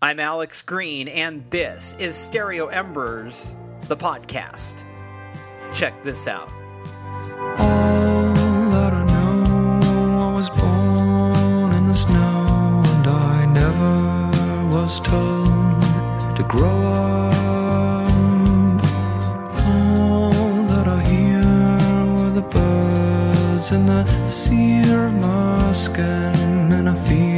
I'm Alex Green, and this is Stereo Embers, the podcast. Check this out. All that I know, I was born in the snow, and I never was told to grow up. All that I hear were the birds and the sear of my skin, and I feel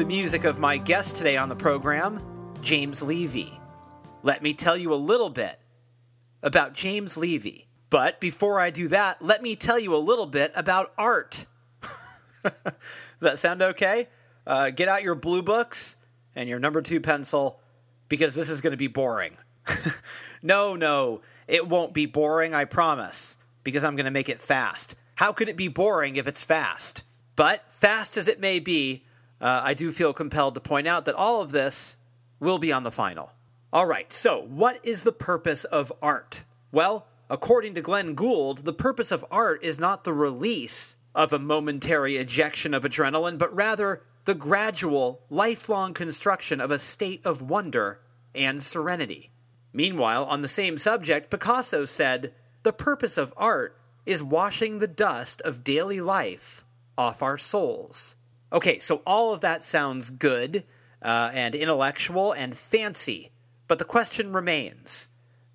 the music of my guest today on the program, James Levy. Let me tell you a little bit about James Levy. But before I do that, let me tell you a little bit about art. Does that sound okay? Uh, get out your blue books and your number two pencil because this is going to be boring. no, no, it won't be boring, I promise, because I'm going to make it fast. How could it be boring if it's fast? But fast as it may be, uh, I do feel compelled to point out that all of this will be on the final. All right, so what is the purpose of art? Well, according to Glenn Gould, the purpose of art is not the release of a momentary ejection of adrenaline, but rather the gradual, lifelong construction of a state of wonder and serenity. Meanwhile, on the same subject, Picasso said, The purpose of art is washing the dust of daily life off our souls. Okay, so all of that sounds good uh, and intellectual and fancy, but the question remains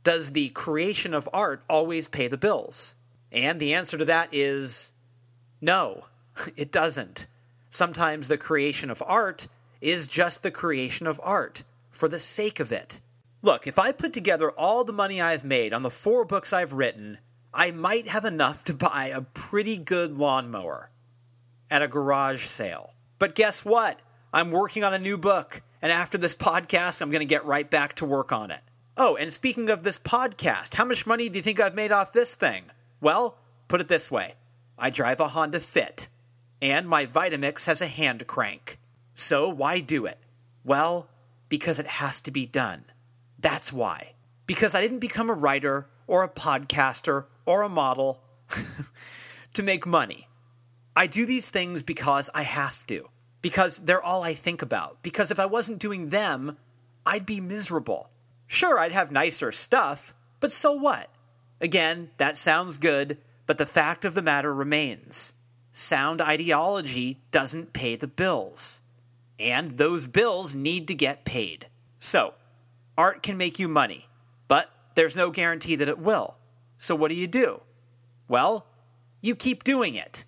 Does the creation of art always pay the bills? And the answer to that is no, it doesn't. Sometimes the creation of art is just the creation of art for the sake of it. Look, if I put together all the money I've made on the four books I've written, I might have enough to buy a pretty good lawnmower at a garage sale. But guess what? I'm working on a new book, and after this podcast, I'm going to get right back to work on it. Oh, and speaking of this podcast, how much money do you think I've made off this thing? Well, put it this way I drive a Honda Fit, and my Vitamix has a hand crank. So why do it? Well, because it has to be done. That's why. Because I didn't become a writer or a podcaster or a model to make money. I do these things because I have to, because they're all I think about. Because if I wasn't doing them, I'd be miserable. Sure, I'd have nicer stuff, but so what? Again, that sounds good, but the fact of the matter remains sound ideology doesn't pay the bills. And those bills need to get paid. So, art can make you money, but there's no guarantee that it will. So, what do you do? Well, you keep doing it.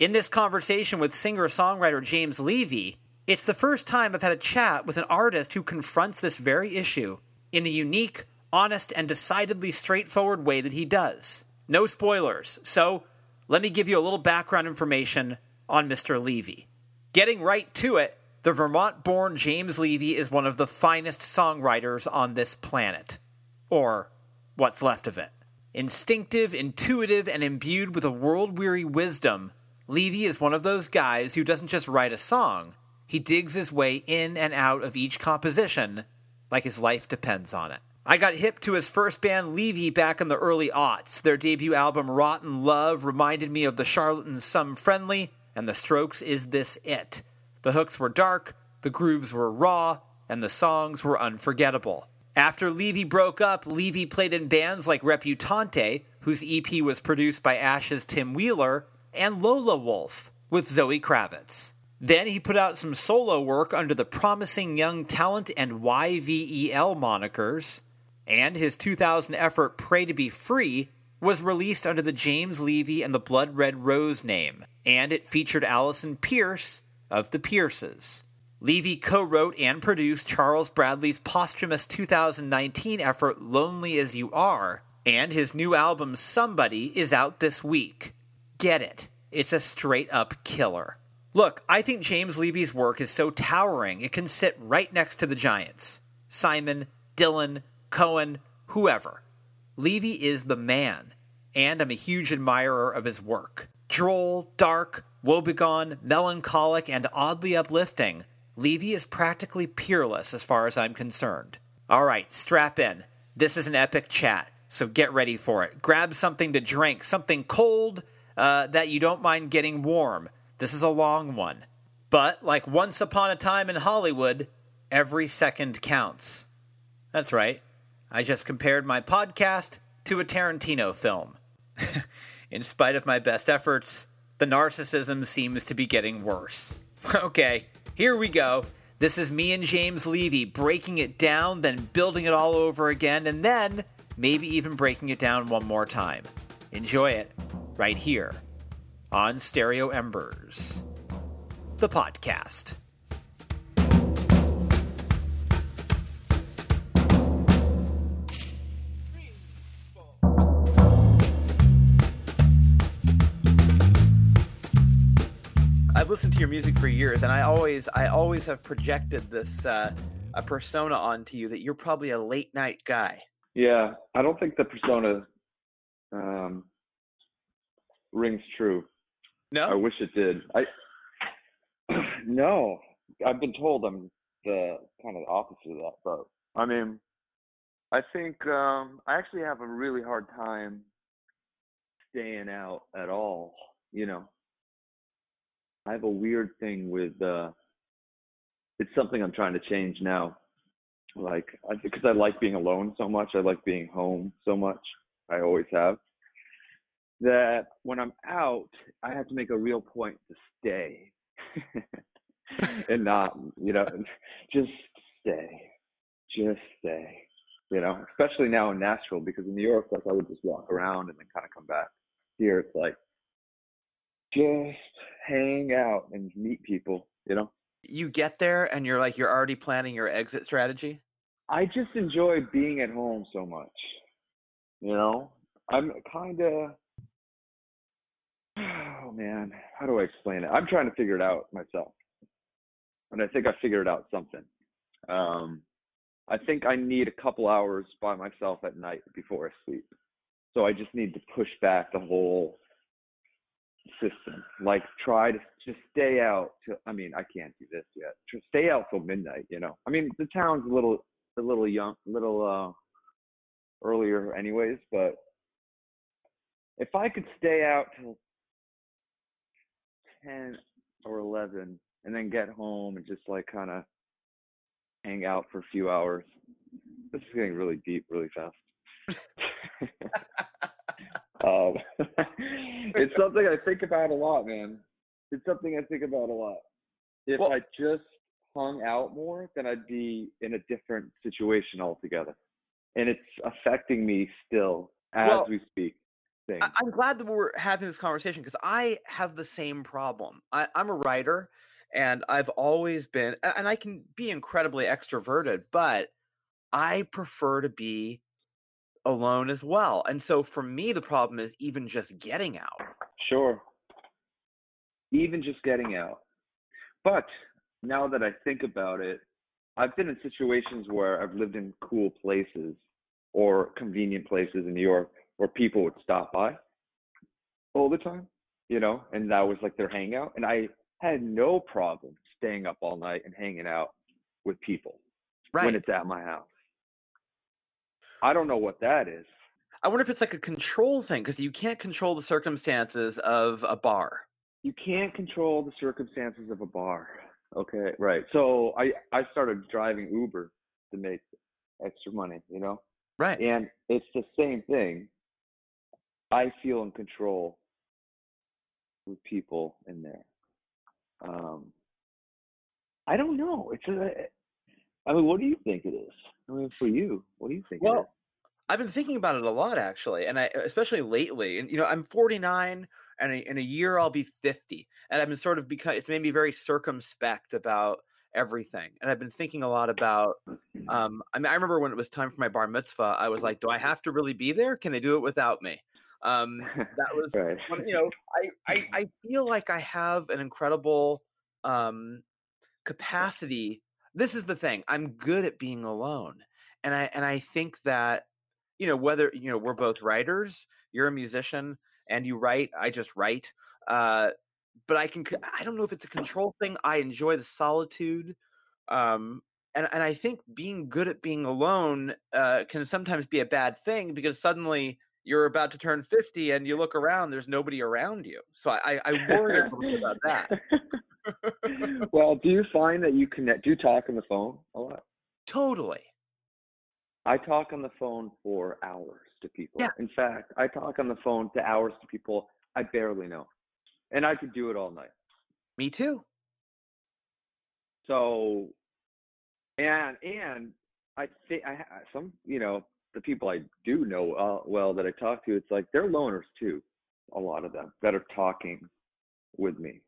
In this conversation with singer songwriter James Levy, it's the first time I've had a chat with an artist who confronts this very issue in the unique, honest, and decidedly straightforward way that he does. No spoilers, so let me give you a little background information on Mr. Levy. Getting right to it, the Vermont born James Levy is one of the finest songwriters on this planet. Or what's left of it. Instinctive, intuitive, and imbued with a world weary wisdom, Levy is one of those guys who doesn't just write a song, he digs his way in and out of each composition like his life depends on it. I got hip to his first band, Levy, back in the early aughts. Their debut album, Rotten Love, reminded me of the Charlatans' Some Friendly, and The Strokes' Is This It? The hooks were dark, the grooves were raw, and the songs were unforgettable. After Levy broke up, Levy played in bands like Reputante, whose EP was produced by Ash's Tim Wheeler, and Lola Wolf with Zoe Kravitz. Then he put out some solo work under the Promising Young Talent and YVEL monikers, and his 2000 effort Pray to Be Free was released under the James Levy and the Blood Red Rose name, and it featured Allison Pierce of the Pierces. Levy co wrote and produced Charles Bradley's posthumous 2019 effort Lonely as You Are, and his new album Somebody is out this week. Get it, it's a straight up killer. Look, I think James Levy's work is so towering it can sit right next to the giants Simon, Dylan, Cohen, whoever. Levy is the man, and I'm a huge admirer of his work. Droll, dark, woebegone, melancholic, and oddly uplifting, Levy is practically peerless as far as I'm concerned. All right, strap in. This is an epic chat, so get ready for it. Grab something to drink, something cold uh, that you don't mind getting warm. This is a long one. But, like once upon a time in Hollywood, every second counts. That's right. I just compared my podcast to a Tarantino film. in spite of my best efforts, the narcissism seems to be getting worse. okay, here we go. This is me and James Levy breaking it down, then building it all over again, and then maybe even breaking it down one more time. Enjoy it right here on Stereo Embers, the podcast. I've listened to your music for years, and I always, I always have projected this uh, a persona onto you that you're probably a late night guy. Yeah, I don't think the persona um, rings true. No, I wish it did. I no, I've been told I'm the kind of the opposite of that, but I mean, I think um, I actually have a really hard time staying out at all. You know, I have a weird thing with. uh It's something I'm trying to change now. Like, I, because I like being alone so much. I like being home so much. I always have that when I'm out, I have to make a real point to stay and not, you know, just stay, just stay, you know, especially now in Nashville because in New York, like I would just walk around and then kind of come back. Here, it's like just hang out and meet people, you know. you get there and you're like you're already planning your exit strategy. I just enjoy being at home so much. You know, I'm kind of. Man, how do I explain it? I'm trying to figure it out myself, and I think I figured out something. Um, I think I need a couple hours by myself at night before I sleep. So I just need to push back the whole system. Like try to just stay out till I mean, I can't do this yet. Tr- Stay out till midnight, you know. I mean, the town's a little a little young, a little uh earlier anyways, but if I could stay out till 10 or 11 and then get home and just like kind of hang out for a few hours. This is getting really deep really fast. um, it's something I think about a lot, man. It's something I think about a lot. If Well- I just hung out more, then I'd be in a different situation altogether. And it's affecting me still as Well, we speak. Things. I- I'm glad that we're having this conversation because I have the same problem. I, I'm a writer, and I've always been, and I can be incredibly extroverted, but I prefer to be alone as well. And so for me, the problem is even just getting out. Sure. Even just getting out. But now that I think about it, I've been in situations where I've lived in cool places or convenient places in New York where people would stop by all the time, you know, and that was like their hangout. And I had no problem staying up all night and hanging out with people Right. when it's at my house. I don't know what that is. I wonder if it's like a control thing because you can't control the circumstances of a bar. you can't control the circumstances of a bar. Okay, right. So I I started driving Uber to make extra money, you know, Right. and it's the same thing. I feel in control with people in there. Um, I don't know. It's a. I mean, what do you think it is? I mean, for you, what do you think? Well, I've been thinking about it a lot actually, and I especially lately. And you know, I'm 49, and in a year I'll be 50, and I've been sort of become. It's made me very circumspect about everything. And I've been thinking a lot about. Um, I mean, I remember when it was time for my bar mitzvah, I was like, "Do I have to really be there? Can they do it without me?" Um, that was, right. you know, I, I I feel like I have an incredible um, capacity. This is the thing. I'm good at being alone, and I and I think that you know whether you know we're both writers. You're a musician and you write. I just write. Uh, but I can. I don't know if it's a control thing. I enjoy the solitude. Um, and, and I think being good at being alone uh, can sometimes be a bad thing because suddenly you're about to turn 50 and you look around, there's nobody around you. So I, I worry a little bit about that. well, do you find that you connect? Do you talk on the phone a lot? Totally. I talk on the phone for hours to people. Yeah. In fact, I talk on the phone to hours to people I barely know, and I could do it all night. Me too. So, and and I think I some you know the people I do know uh, well that I talk to, it's like they're loners too. A lot of them that are talking with me,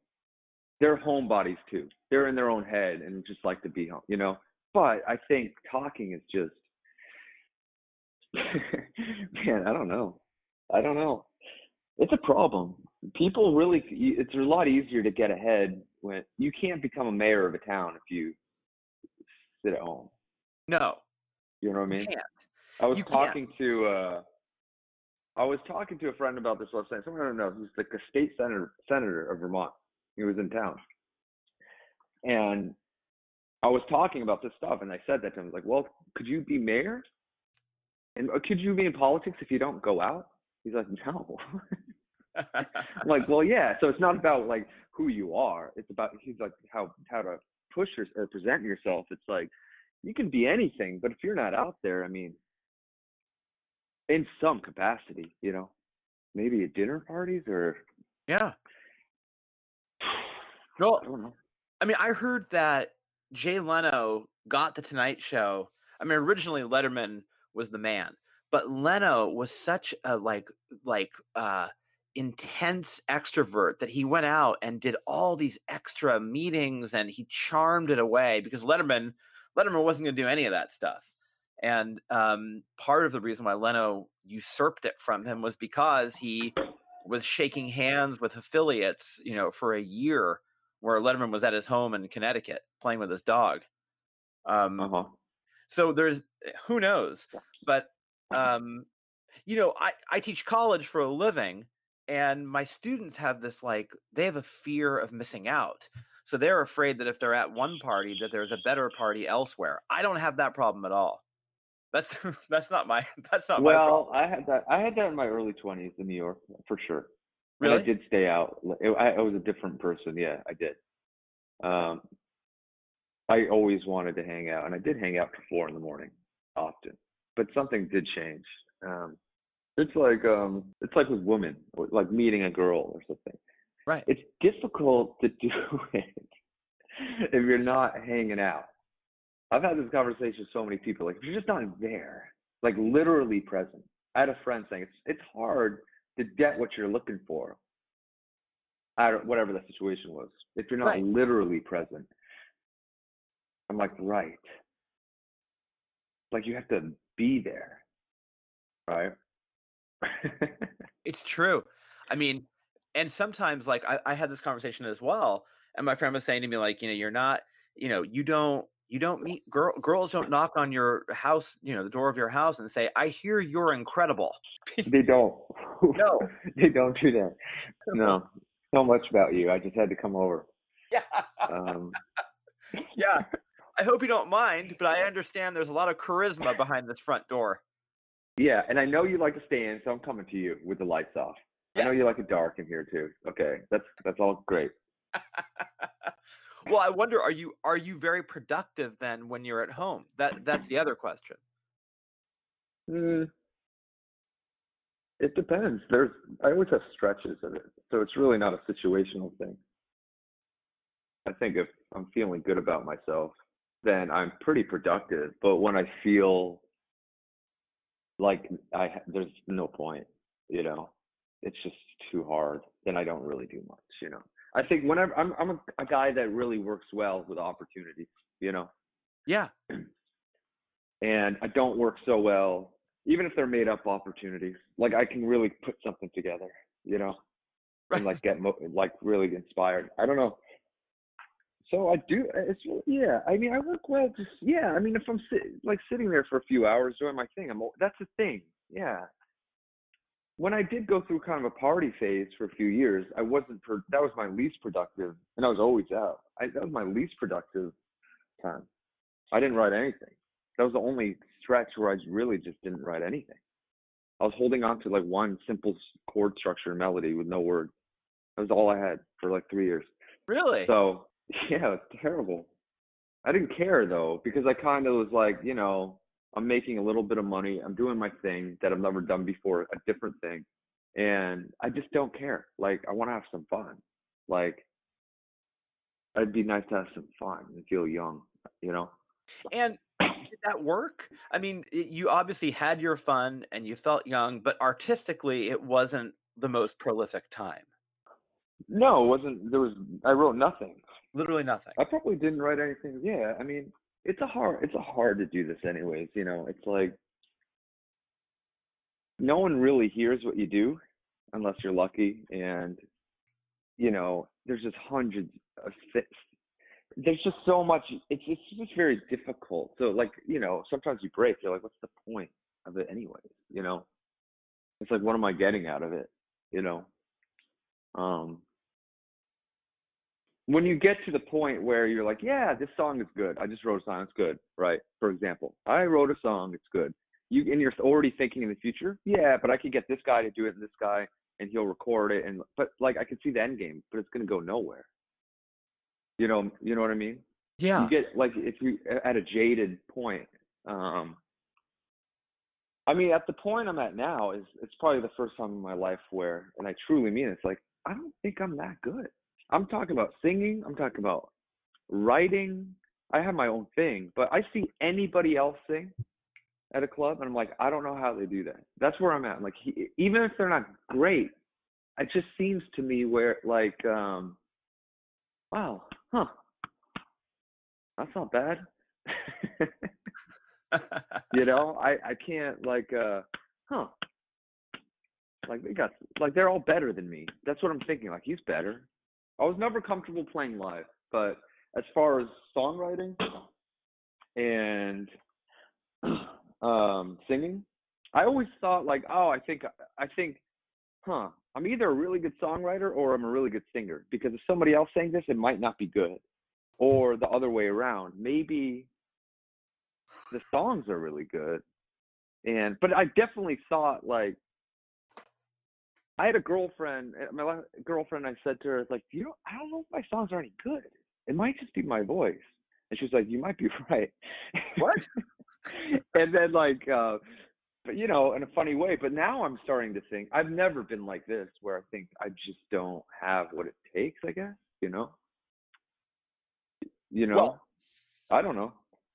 they're homebodies too. They're in their own head and just like to be home, you know. But I think talking is just, man, I don't know. I don't know. It's a problem. People really, it's a lot easier to get ahead when you can't become a mayor of a town if you sit at home. No, You know what I you mean? can't. I was You can't. talking to uh I was talking to a friend about this last night. Someone I don't know, who's like a state senator senator of Vermont. He was in town. And I was talking about this stuff and I said that to him, I was like, well, could you be mayor? And could you be in politics if you don't go out? He's like, no. I'm like, well, yeah. So it's not about like who you are. It's about he's like how how to push your, or present yourself. It's like you can be anything, but if you're not out there, I mean, in some capacity, you know, maybe at dinner parties or yeah. No, I don't know. I mean, I heard that Jay Leno got the Tonight Show. I mean, originally Letterman was the man, but Leno was such a like like uh intense extrovert that he went out and did all these extra meetings and he charmed it away because Letterman Letterman wasn't going to do any of that stuff. And um, part of the reason why Leno usurped it from him was because he was shaking hands with affiliates, you know, for a year where Letterman was at his home in Connecticut playing with his dog. Um, Uh huh. so there's who knows, but um, you know, I I teach college for a living, and my students have this like they have a fear of missing out. So they're afraid that if they're at one party, that there's a better party elsewhere. I don't have that problem at all. That's that's not my that's not my. Well, I had that. I had that in my early twenties in New York for sure. And Really? I did stay out. I, I was a different person. Yeah, I did. Um, I always wanted to hang out, and I did hang out till four in the morning often. But something did change. Um, it's like um, it's like with women, like meeting a girl or something. Right. It's difficult to do it if you're not hanging out. I've had this conversation with so many people. Like, if you're just not there, like literally present. I had a friend saying it's it's hard to get what you're looking for. Out of whatever the situation was, if you're not Right. literally present. I'm like, right. Like you have to be there, right? It's true. I mean, and sometimes like I, I had this conversation as well, and my friend was saying to me like, you know, you're not, you know, you don't you don't meet girl girls don't knock on your house, you know, the door of your house and say, I hear you're incredible. they don't. No. they don't do that. No, so much about you. I just had to come over. Yeah. Um, yeah. I hope you don't mind, but I understand there's a lot of charisma behind this front door. yeah, and I know you like to stay in, so I'm coming to you with the lights off. I know you like it dark in here too. Okay, that's that's all great. Well, I wonder, are you are you very productive then when you're at home? That that's the other question. Mm, it depends. There's I always have stretches of it, so it's really not a situational thing. I think if I'm feeling good about myself, then I'm pretty productive. But when I feel like I there's no point, you know, it's just too hard, then I don't really do much, you know. I think whenever I'm I'm a, a guy that really works well with opportunities, you know, Yeah. and I don't work so well, even if they're made up opportunities. Like I can really put something together, you know, and like get mo- like really inspired. I don't know. So I do. It's yeah. I mean, I work well. Just yeah. I mean, if I'm sit, like sitting there for a few hours doing my thing, I'm that's the thing. Yeah. When I did go through kind of a party phase for a few years, I wasn't. Per- that was my least productive, and I was always out. I, that was my least productive time. I didn't write anything. That was the only stretch where I really just didn't write anything. I was holding on to like one simple chord structure and melody with no words. That was all I had for like three years. Really? So yeah, it's terrible. I didn't care though because I kind of was like, you know, I'm making a little bit of money. I'm doing my thing that I've never done before, a different thing, and I just don't care. Like I want to have some fun. Like it'd be nice to have some fun and feel young, you know. And did that work? I mean, you obviously had your fun and you felt young, but artistically, it wasn't the most prolific time. No, it wasn't. There was. I wrote nothing. Literally nothing. I probably didn't write anything. Yeah, I mean, it's a hard. It's a hard to do this anyways. You know, it's like no one really hears what you do unless you're lucky, and you know, there's just hundreds of. Th- there's just so much. It's it's just very difficult. So like you know, sometimes you break. You're like, what's the point of it anyways? You know, it's like, what am I getting out of it? You know, um when you get to the point where you're like, yeah, this song is good. I just wrote a song, it's good, right? For example, I wrote a song, it's good. You and you're already thinking in the future, yeah, but I could get this guy to do it and this guy, and he'll record it, and but like I can see the end game, but it's gonna go nowhere. You know, you know what I mean? Yeah. You get like if you at a jaded point. Um, I mean, at the point I'm at now is it's probably the first time in my life where, and I truly mean it, it's like I don't think I'm that good. I'm talking about singing. I'm talking about writing. I have my own thing, but I see anybody else sing at a club, and I'm like, I don't know how they do that. That's where I'm at. Like, he, even if they're not great, it just seems to me where like, um, wow, huh, that's not bad. you know, I I can't like, uh, huh. Like they got like they're all better than me. That's what I'm thinking. Like he's better. I was never comfortable playing live, but as far as songwriting and um singing, I always thought like, oh, I think I think, huh, I'm either a really good songwriter or I'm a really good singer because if somebody else sang this, it might not be good, or the other way around. Maybe the songs are really good, and but I definitely thought like I had a girlfriend. uh, My girlfriend, I said to her, like, you know, I don't know if my songs are any good. It might just be my voice. And she was like, you might be right. What? and then like, uh, but you know, in a funny way. But now I'm starting to think I've never been like this, where I think I just don't have what it takes. I guess you know. You know, Well- I don't know.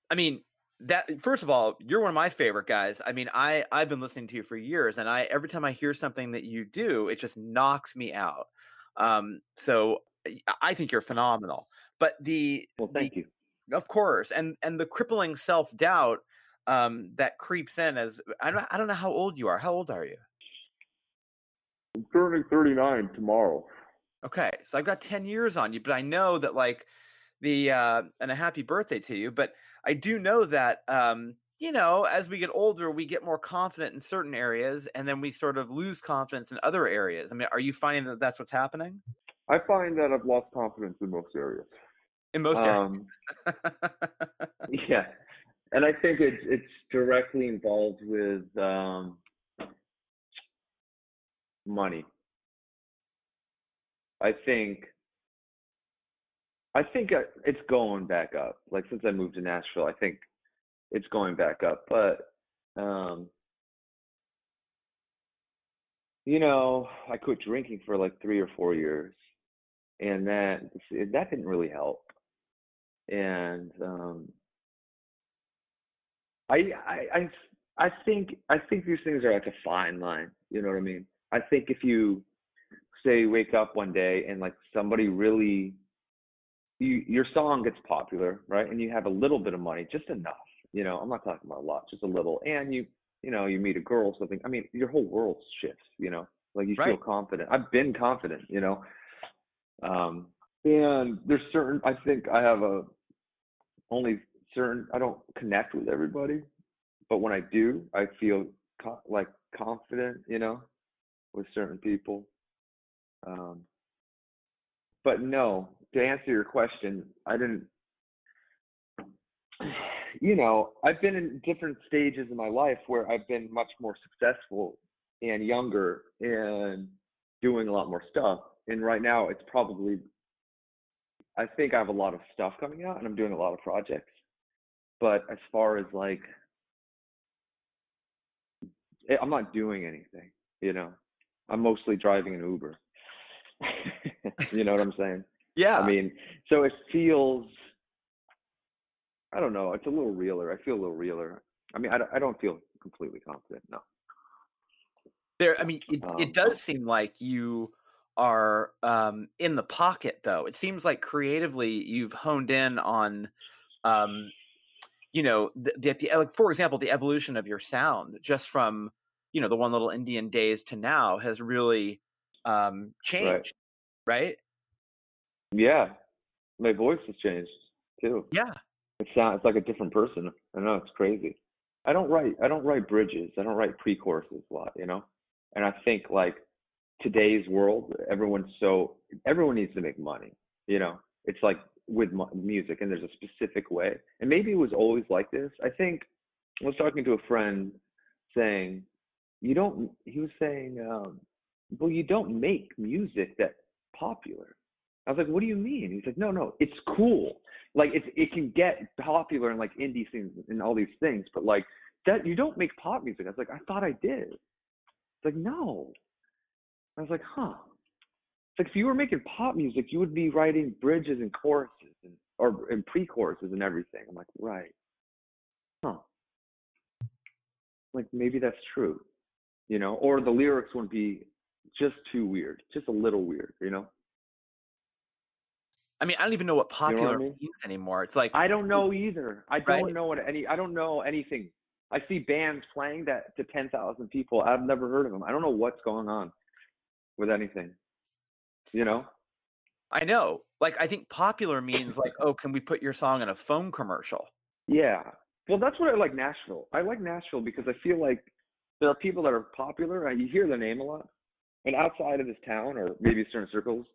I mean, that first of all, you're one of my favorite guys. I mean, I I've been listening to you for years, and I every time I hear something that you do, it just knocks me out. Um, so I- think you're phenomenal. But the Well, the- thank you. of course, and and the crippling self doubt um, that creeps in as I don't I don't know how old you are. How old are you? I'm turning 39 tomorrow. Okay, so I've got 10 years on you, but I know that like the uh and a happy birthday to you, but I do know that um you know, as we get older, we get more confident in certain areas and then we sort of lose confidence in other areas. I mean, are you finding that that's what's happening I find that I've lost confidence in most areas. in most areas? Um, yeah, and I think it's it's directly involved with um, money. I think I think uh, it's going back up. Like since I moved to Nashville, I think it's going back up. But um, you know, I quit drinking for like three or four years, and that that didn't really help. And um, I, I I I think I think these things are like a fine line. You know what I mean? I think if you say wake up one day and like somebody really you, your song gets popular, right? And you have a little bit of money, just enough. You know, I'm not talking about a lot, just a little. And you, you know, you meet a girl, something. I mean, your whole world shifts. You know, like you feel confident. I've been confident. You know, um, and there's certain. I think I have a only certain. I don't connect with everybody, but when I do, I feel co- like confident. You know, with certain people. Um, but no, to answer your question, I didn't. You know, I've been in different stages in my life where I've been much more successful and younger and doing a lot more stuff. And right now, it's probably, I think I have a lot of stuff coming out and I'm doing a lot of projects. But as far as like, eh, I'm not doing anything, you know, I'm mostly driving an Uber. you know what I'm saying? Yeah. I mean, so it feels, I don't know, it's a little realer. I feel a little realer. I mean, I, don't- I don't feel completely confident, no. There, I mean, it, Um, it does seem like you are um, in the pocket, though. It seems like creatively you've honed in on, um, you know, the, the, the like for example, the evolution of your sound just from you know the one little Indian days to now has really um, changed, right? Yeah, my voice has changed too. Yeah, It sounds it's like a different person. I know it's crazy. I don't write I don't write bridges. I don't write pre-choruses a lot, you know. And I think like today's world, everyone's so everyone needs to make money. You know, it's like with music, and there's a specific way. And maybe it was always like this. I think I was talking to a friend saying, you don't. He was saying, um, well, you don't make music that popular. I was like, what do you mean? He's like, no, no, it's cool like it it can get popular in like indie scenes and all these things, but like that you don't make pop music. I was like, I thought I did. It's like no. I was like, huh. It's like if you were making pop music, you would be writing bridges and choruses and or and pre-choruses and everything. I'm like, right. Huh. Like maybe that's true. You know, or the lyrics wouldn't be just too weird, just a little weird, you know? I mean, I don't even know what know what I popular mean? means anymore. It's like I don't know either. I don't know what any. I don't know anything. I see bands playing that to ten thousand people. I've never heard of them. I don't know what's going on with anything. You know? I know. Like I think popular means like, oh, can we put your song in a phone commercial? Yeah. Well, that's what I like Nashville. I like Nashville because I feel like there are people that are popular. You hear their name a lot, and outside of this town or maybe certain circles,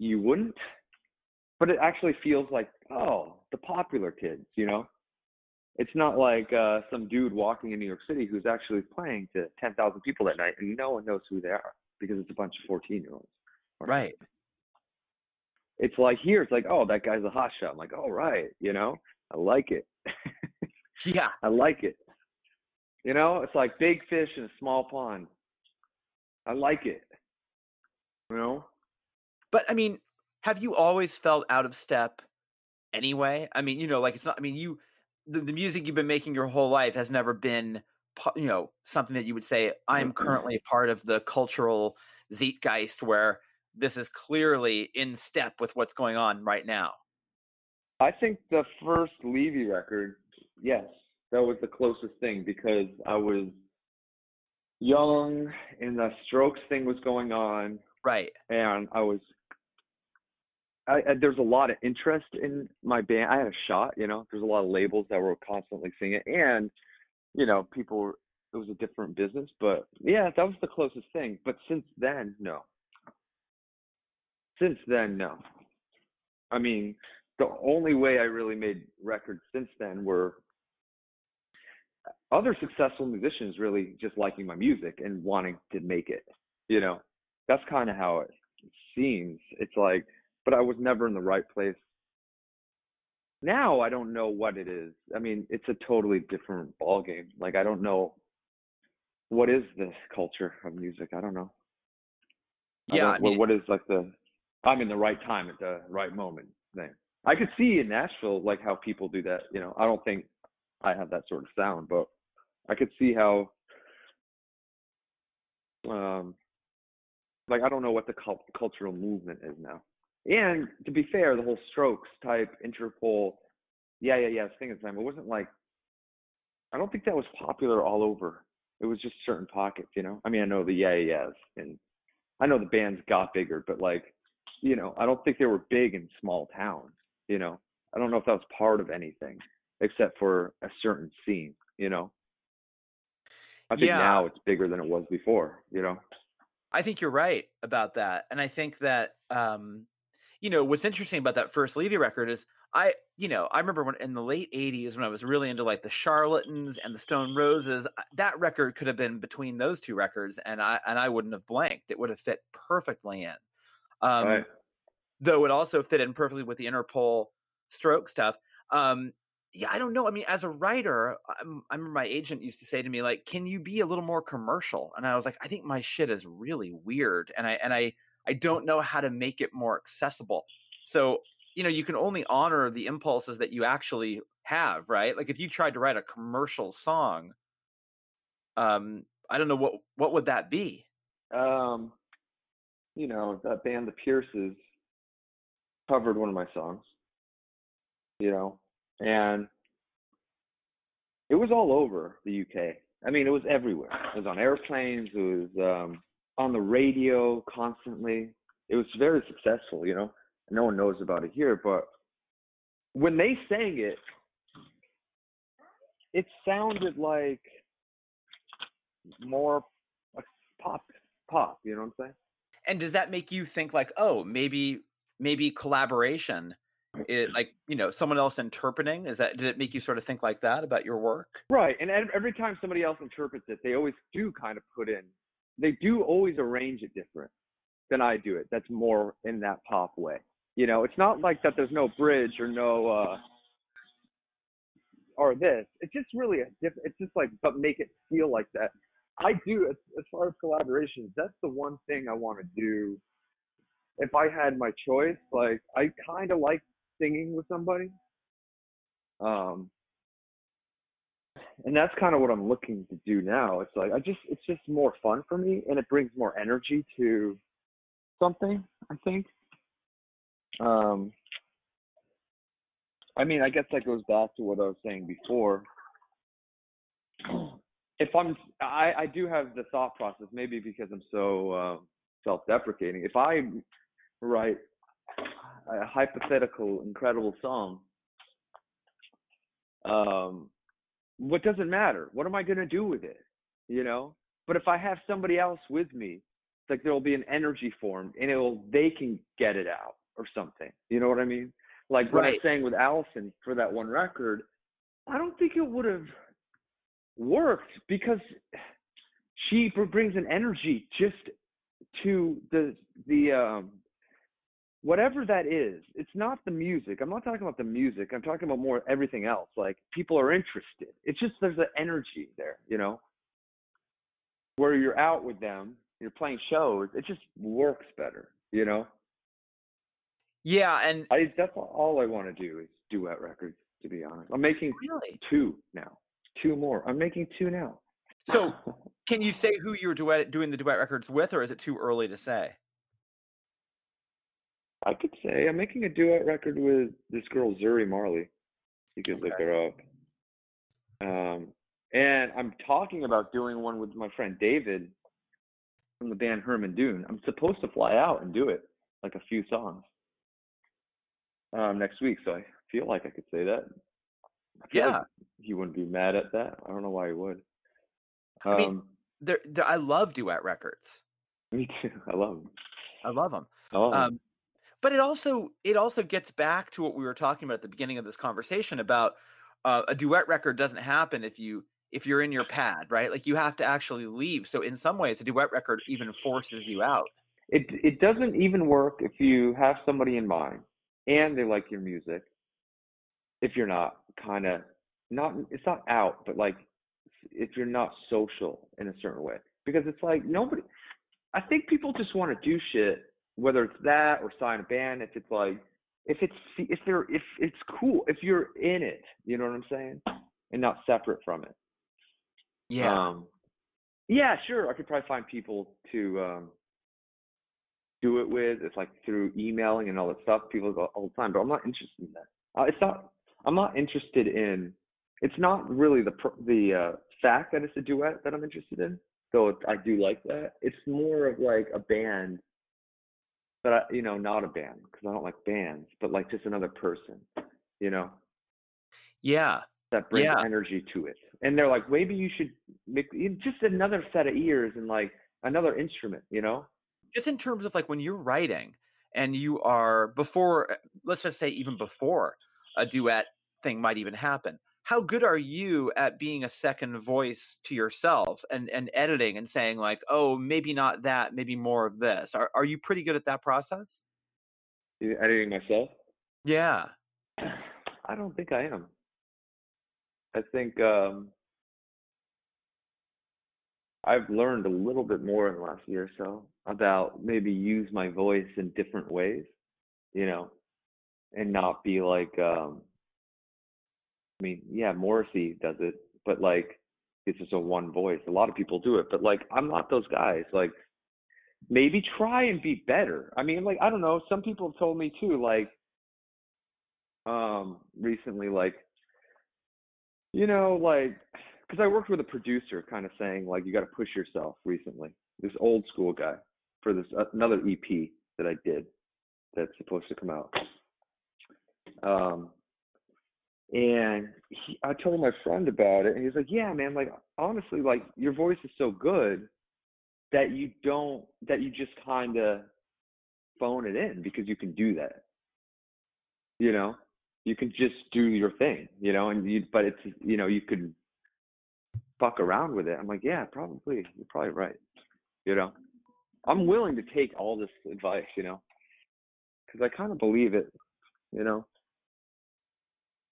you wouldn't. But it actually feels like, oh, the popular kids. You know? It's not like uh, some dude walking in New York City who's actually playing to 10,000 people that night and no one knows who they are because it's a bunch of 14 year olds. Right. It's like here, it's like, oh, that guy's a hot shot. I'm like, all right, you know, I like it. Yeah. I like it. You know, it's like big fish in a small pond. I like it. You know? But I mean, have you always felt out of step anyway? I mean, you know, like it's not, I mean, you, the, the music you've been making your whole life has never been, you know, something that you would say, I'm mm-hmm. currently a part of the cultural zeitgeist where this is clearly in step with what's going on right now. I think the first Levy record, yes, that was the closest thing because I was young and the Strokes thing was going on, Right. and I was. I, I, there's a lot of interest in my band. I had a shot, you know. There's a lot of labels that were constantly seeing it, and you know, people. Were, it was a different business, but yeah, that was the closest thing. But since then, no. Since then, no. I mean, the only way I really made records since then were uh, other successful musicians really just liking my music and wanting to make it. You know, that's kind of how it seems. It's like, but I was never in the right place. Now I don't know what it is. I mean, it's a totally different ball game. Like I don't know what is this culture of music. I don't know. Yeah. don't- I what- mean, what is like the I'm in the right time at the right moment thing. I could see in Nashville like how people do that. You know, I don't think I have that sort of sound, but I could see how um Like I don't know what the cult- cultural movement is now. And to be fair, the whole Strokes type Interpol, yeah, yeah, yeah, thing at the time, it wasn't like I don't think that was popular all over. It was just certain pockets, you know. I mean, I know the yeah, yeahs, and I know the bands got bigger, but like, you know, I don't think they were big in small towns. You know, I don't know if that was part of anything except for a certain scene. You know, I think Yeah. now it's bigger than it was before. You know. I think you're right about that, and I think that um, you know what's interesting about that first Levy record is I, you know, I remember when in the late '80s when I was really into like the Charlatans and the Stone Roses. That record could have been between those two records, and I and I wouldn't have blanked. It would have fit perfectly in. Um, right. though it also fit in perfectly with the Interpol stroke stuff. Um, yeah, I don't know. I mean, as a writer, I'm, I remember my agent used to say to me, like, "Can you be a little more commercial?" And I was like, "I think my shit is really weird, and I and I I don't know how to make it more accessible." So you know, you can only honor the impulses that you actually have, right? Like if you tried to write a commercial song, um, I don't know what what would that be. Um, you know, that band, The Pierces, covered one of my songs. You know, and it was all over the UK. I mean, it was everywhere. It was on airplanes. It was um, on the radio constantly. It was very successful. You know, no one knows about it here, but when they sang it, it sounded like more like pop, pop. You know what I'm saying? and does that make you think like oh maybe maybe collaboration it like you know someone else interpreting is that did it make you sort of think like that about your work Right, and every time somebody else interprets it, they always do kind of put in. They do always arrange it different than I do it. That's more in that pop way. You know, it's not like that. There's no bridge or no uh or this. It's just really a different. It's just like, but make it feel like that. I do as, as far as collaborations. That's the one thing I want to do. If I had my choice, like I kind of like singing with somebody. Um, and that's kind of what I'm looking to do now. It's like I just it's just more fun for me and it brings more energy to something, I think. Um I mean, I guess that goes back to what I was saying before. If I'm I I do have the thought process maybe because I'm so uh, self-deprecating. If I write a hypothetical incredible song um what does it matter? What am I gonna do with it? You know? But if I have somebody else with me, like there'll be an energy formed and it'll they can get it out or something. You know what I mean? Like when I Right. sang with Allison for that one record, I don't think it would have worked because she brings an energy just to the the um whatever that is it's not the music. I'm not talking about the music. I'm talking about more everything else. Like people are interested. It's just there's an energy there you know? Where you're out with them you're playing shows it just works better you know? Yeah and i that's all i want to do is duet records to be honest. I'm making really? two now. Two more. I'm making two now. So can you say who you're duet doing the duet records with or is it too early to say I could say I'm making a duet record with this girl Zuri Marley. You could look her up. Um, and I'm talking about doing one with my friend David from the band Herman Dune. I'm supposed to fly out and do it, like a few songs, um, next week. So I feel like I could say that. Feel like Yeah. he wouldn't be mad at that. I don't know why he would. Um, I mean- there, there i love duet records me too. I love him. i love them I love him. um, but it also it also gets back to what we were talking about at the beginning of this conversation about uh, a duet record doesn't happen if you if you're in your pad right? Like you have to actually leave. So in some ways a duet record even forces you out. It it doesn't even work if you have somebody in mind and they like your music. If you're not kind of not it's not out but like if you're not social in a certain way. Because it's like nobody i think people just want to do shit whether it's that or sign a band if it's like if it's if they're if it's cool if you're in it you know what i'm saying and not separate from it yeah um, yeah, sure. I could probably find people to um, do it with. It's like through emailing and all that stuff. People go all the time, but I'm not interested in that. Uh, it's not. I'm not interested in. It's not really the the uh, fact that it's a duet that I'm interested in. Though I do like that. It's more of like a band, but I, you know, not a band because I don't like bands, but like just another person. You know, Yeah. that brings Yeah. energy to it. And they're like, maybe you should make just another set of ears and like another instrument. You know. Just in terms of like when you're writing and you are before, let's just say even before a duet thing might even happen. How good are you at being a second voice to yourself and, and editing and saying like, oh, maybe not that, maybe more of this? Are are you pretty good at that process? Editing myself. Yeah. I don't think I am. I think um, I've learned a little bit more in the last year or so about maybe use my voice in different ways, you know, and not be like, um, I mean, yeah, Morrissey does it, but like it's just a one voice. A lot of people do it, but like I'm not those guys. Like maybe try and be better. I mean, like I don't know. Some people have told me too, like um recently like you know like because i worked with a producer kind of saying like you got to push yourself recently this old school guy for this uh, another ep that i did that's supposed to come out um and he, i told my friend about it and he's like yeah man like honestly like your voice is so good that you don't that you just kind of phone it in because you can do that you know you can just do your thing, you know, and you, but it's, you know, you could fuck around with it. I'm like, yeah, probably. You're probably right. You know, I'm willing to take all this advice, you know, because I kind of believe it, you know.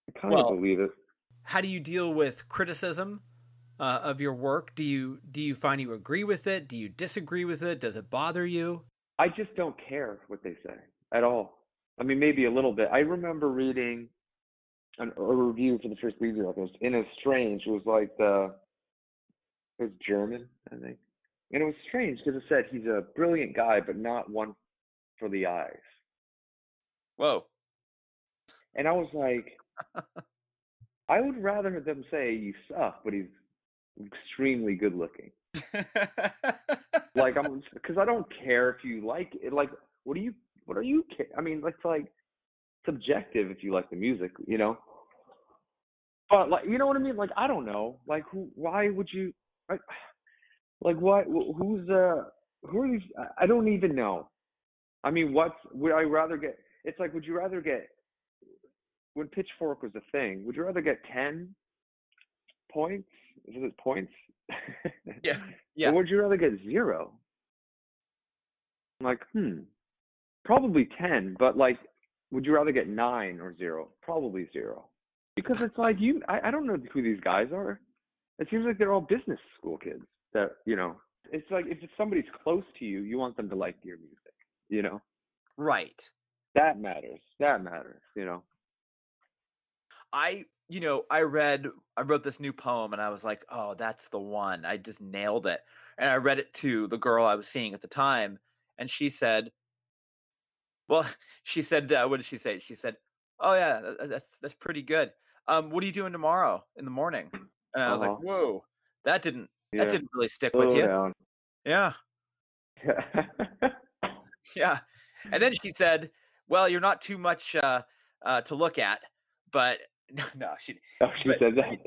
I kind of believe it. How do you deal with criticism uh, of your work? Do you do you find you agree with it? Do you disagree with it? Does it bother you? I just don't care what they say at all. I mean, maybe a little bit. I remember reading an, a review for the first Weezer record. It was in a strange. It was like the, it was German, I think, and it was strange because it said he's a brilliant guy, but not one for the eyes. Whoa. And I was like, I would rather them say you suck, but he's extremely good looking. Like I'm, because I don't care if you like it. Like, what do you? What are you? ca- I mean, it's like subjective if you like the music, you know. But like, you know what I mean? Like, I don't know. Like, who? Why would you? Like, like what? Who's uh? Who are these? I- I don't even know. I mean, what's? Would I rather get? It's like, would you rather get? When Pitchfork was a thing, would you rather get ten points? Is it points? Yeah. Yeah. Or would you rather get zero? I'm like, hmm, probably 10, but like, would you rather get nine or zero? Probably zero. Because it's like, you, I, I don't know who these guys are. It seems like they're all business school kids that, you know, it's like if somebody's close to you, you want them to like your music, you know? right. That matters. That matters, you know? I, you know, I read, I wrote this new poem and I was like, oh, that's the one. I just nailed it. And I read it to the girl I was seeing at the time. And she said, well, she said, uh, what did she say? She said, oh, yeah, that's, that's pretty good. Um, what are you doing tomorrow in the morning? And I was like, Uh-huh. whoa, that didn't, Yeah. that didn't really stick with you. down. Yeah. Yeah. And then she said, well, you're not too much uh, uh, to look at, but no, no, she, oh, she said that.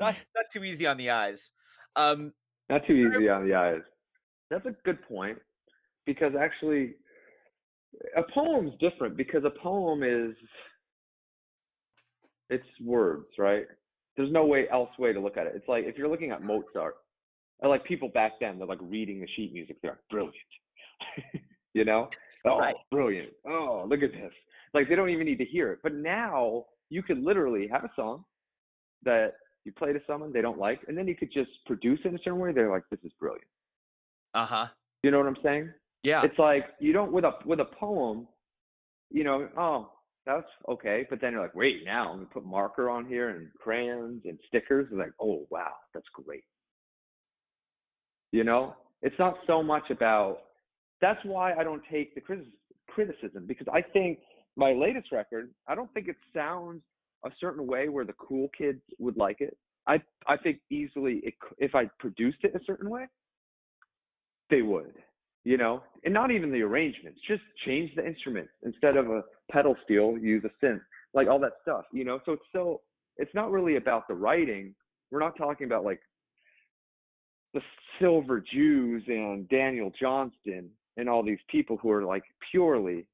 not, not too easy on the eyes. Um, Not too easy on the eyes. That's a good point because actually, a poem's different because a poem is it's words, right? There's no way else way to look at it. It's like if you're looking at Mozart, like people back then, they're like reading the sheet music. They're like, brilliant, you know? Oh, Right. brilliant. Oh, look at this. Like they don't even need to hear it. But now you could literally have a song that you play to someone they don't like, and then you could just produce it in a certain way. They're like, this is brilliant. uh huh. You know what I'm saying? Yeah. It's like you don't with a with a poem, you know, oh, that's okay. But then you're like, wait, now I'm gonna put marker on here and crayons and stickers. It's like, oh wow, that's great. You know? It's not so much about that's why I don't take the criticism criticism because I think my latest record, I don't think it sounds a certain way where the cool kids would like it. I I think easily it, if I produced it a certain way, they would, you know, and not even the arrangements, just change the instruments instead of a pedal steel, use a synth, like all that stuff, you know. So it's so it's not really about the writing. We're not talking about like the Silver Jews and Daniel Johnston and all these people who are like purely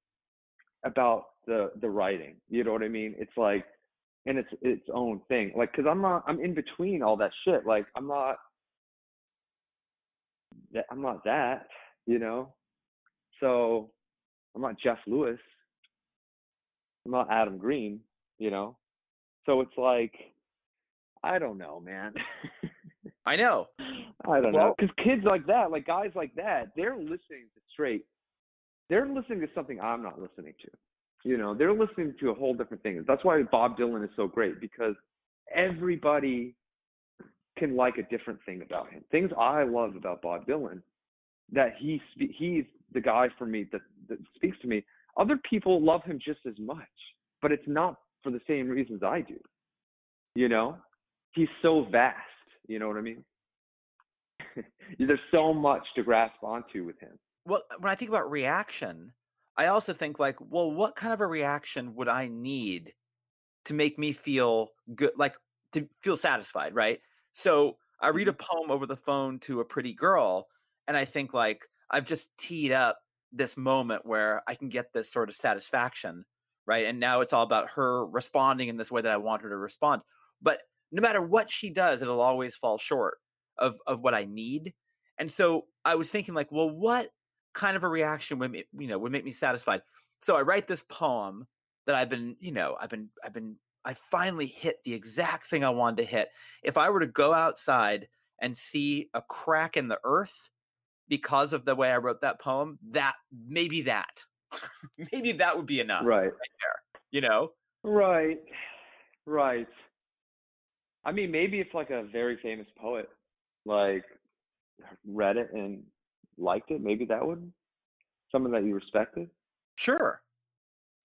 about the the writing. You know what I mean? It's like and it's its own thing. Like cuz I'm not I'm in between all that shit. Like I'm not that I'm not that, you know. So I'm not Jeff Lewis. I'm not Adam Green, you know. So it's like I don't know, man. I know. I don't know. Because kids like that, like guys like that, they're listening to straight. They're listening to something I'm not listening to. You know, they're listening to a whole different thing. That's why Bob Dylan is so great because everybody can like a different thing about him. Things I love about Bob Dylan that he he's the guy for me that, that speaks to me. Other people love him just as much, but it's not for the same reasons I do. You know, he's so vast. You know what I mean? There's so much to grasp onto with him. Well, uh, when I think about reaction, I also think like, well, what kind of a reaction would I need to make me feel good, like to feel satisfied, right? So I read a mm-hmm. poem over the phone to a pretty girl, and I think like I've just teed up this moment where I can get this sort of satisfaction, right? And now it's all about her responding in this way that I want her to respond. But no matter what she does, it'll always fall short of of what I need. And so I was thinking like, well, what kind of a reaction would make, you know would make me satisfied? So I write this poem that I've been, you know, I've been I've been I finally hit the exact thing I wanted to hit. If I were to go outside and see a crack in the earth because of the way I wrote that poem, that maybe that maybe that would be enough. Right. There, You know? Right. Right. I mean, maybe if like a very famous poet like read it and liked it, maybe that would someone that you respected. Sure.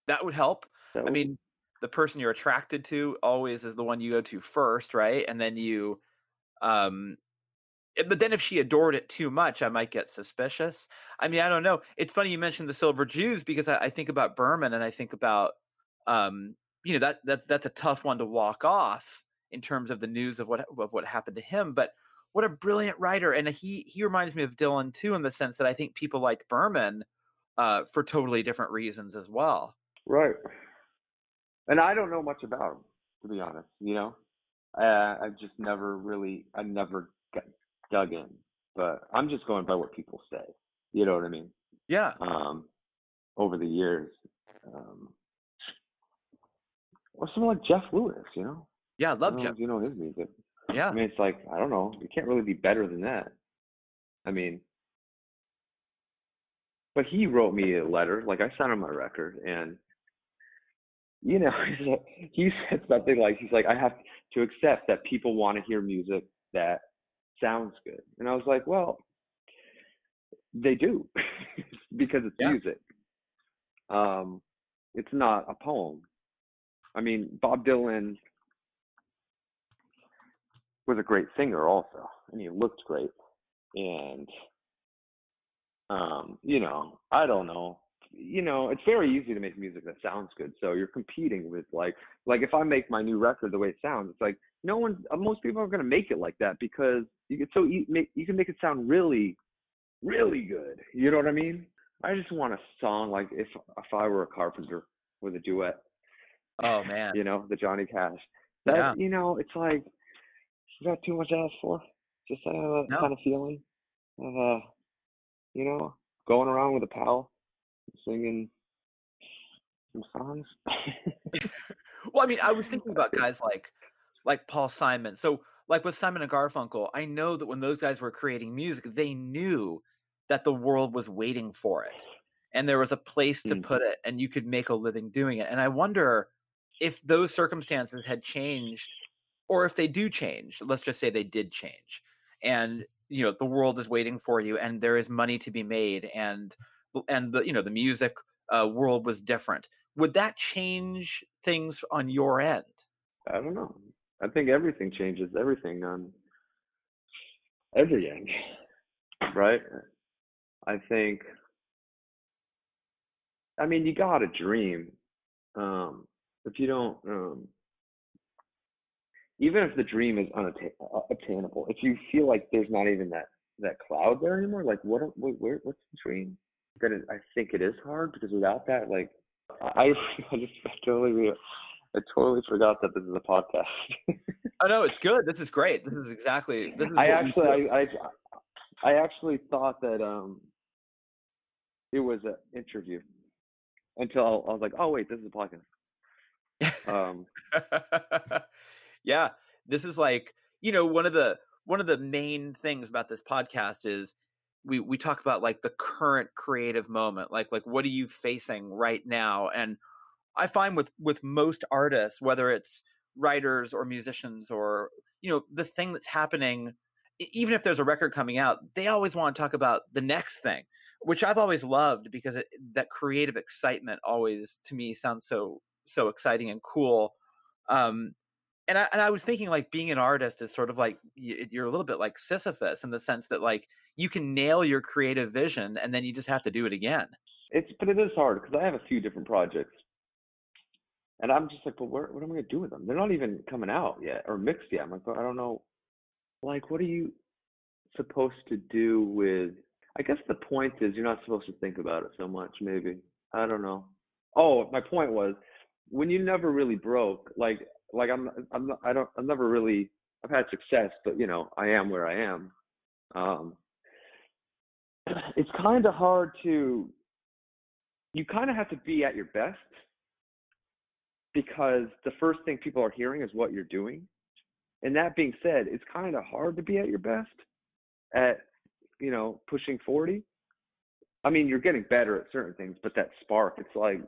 That would help. That I mean, the person you're attracted to always is the one you go to first, right? And then you um eh, but then if she adored it too much, I might get suspicious. I mean, I don't know. It's funny you mentioned the Silver Jews because I, I think about Berman and I think about um, you know, that that that's a tough one to walk off in terms of the news of what of what happened to him. But what a brilliant writer. And he he reminds me of Dylan too, in the sense that I think people liked Berman uh, for totally different reasons as well. Right. And I don't know much about him, to be honest. You know, uh, I've just never really, I never got dug in. But I'm just going by what people say. You know what I mean? Yeah. Um, over the years, um, or someone like Jeff Lewis. You know, Yeah, I I love know Jeff. you know his music. Yeah. I mean, it's like I don't know. You can't really be better than that. I mean, but he wrote me a letter. Like I sent him my record, and you know, he said something like, "He's like, I have to accept that people want to hear music that sounds good." And I was like, "Well, they do, because it's Yeah. music. Um, it's not a poem. I mean, Bob Dylan." Was a great singer also, and he looked great. And um, you know, I don't know. You know, it's very easy to make music that sounds good. So you're competing with like like if I make my new record the way it sounds, it's like no one uh, most people are going to make it like that because you get so e- make you can make it sound really really good. You know what I mean? I just want a song like if if I were a carpenter with a duet, Oh man. you know, the Johnny Cash. That Yeah. you know, it's like is that too much to ask for? Just uh, that No. kind of feeling of uh, you know, going around with a pal, singing some songs. Well, I mean, I was thinking about guys like like Paul Simon. So, like with Simon and Garfunkel, I know that when those guys were creating music, they knew that the world was waiting for it, and there was a place to Mm. put it, and you could make a living doing it. And I wonder if those circumstances had changed, or if they do change. Let's just say they did change, and you know the world is waiting for you and there is money to be made and and the you know the music uh, world was different would that change things on your end I don't know. I think everything changes everything on every end, right? I think. I mean, you got to dream. Um, if you don't, um, even if the dream is unattainable, if you feel like there's not even that that cloud there anymore, like what? what where, what's the dream? Then it, I think it is hard because without that, like I, I just I totally I totally forgot that this is a podcast. oh no, it's good. This is great. This is exactly. This is I actually, I, I, I actually thought that um, it was an interview until I was like, oh wait, this is a podcast. Um, yeah, this is like you know one of the one of the main things about this podcast is we we talk about like the current creative moment, like like what are you facing right now, and I find with with most artists, whether it's writers or musicians or you know the thing that's happening even if there's a record coming out they always want to talk about the next thing which i've always loved because it, that creative excitement always to me sounds so so exciting and cool. Um and I, and I was thinking like being an artist is sort of like you're a little bit like sisyphus in the sense that like you can nail your creative vision and then you just have to do it again it's but it is hard because i have a few different projects and I'm just like, but where, what am I gonna do with them? They're not even coming out yet or mixed yet. I'm like, I don't know. Like, what are you supposed to do with? I guess the point is you're not supposed to think about it so much. Maybe I don't know. Oh, my point was when you never really broke. Like, like I'm, I'm, not, I don't, I'm never really. I've had success, but you know, I am where I am. Um, it's kind of hard to. You kind of have to be at your best because the first thing people are hearing is what you're doing. And that being said, it's kind of hard to be at your best at, you know, pushing 40. I mean, you're getting better at certain things, but that spark, it's like,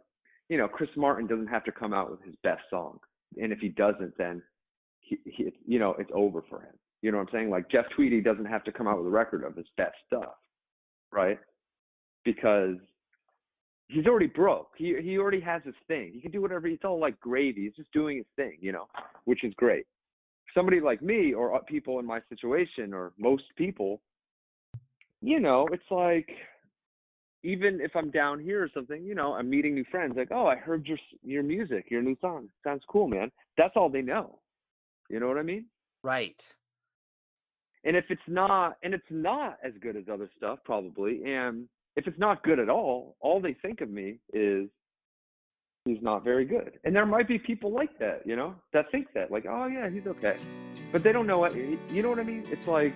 you know, Chris Martin doesn't have to come out with his best song. And if he doesn't, then he, he you know, it's over for him. You know what I'm saying? Like Jeff Tweedy doesn't have to come out with a record of his best stuff, right? Because he's already broke. He he already has his thing. He can do whatever. It's all like gravy. He's just doing his thing, you know, which is great. Somebody like me or uh, people in my situation or most people, you know, it's like even if I'm down here or something, you know, I'm meeting new friends. Like, oh, I heard your your music, your new song. Sounds cool, man. That's all they know. You know what I mean? Right. And if it's not, and it's not as good as other stuff, probably, and if it's not good at all, all they think of me is he's not very good. And there might be people like that, you know, that think that, like, oh yeah, he's okay, but they don't know what you know what I mean. It's like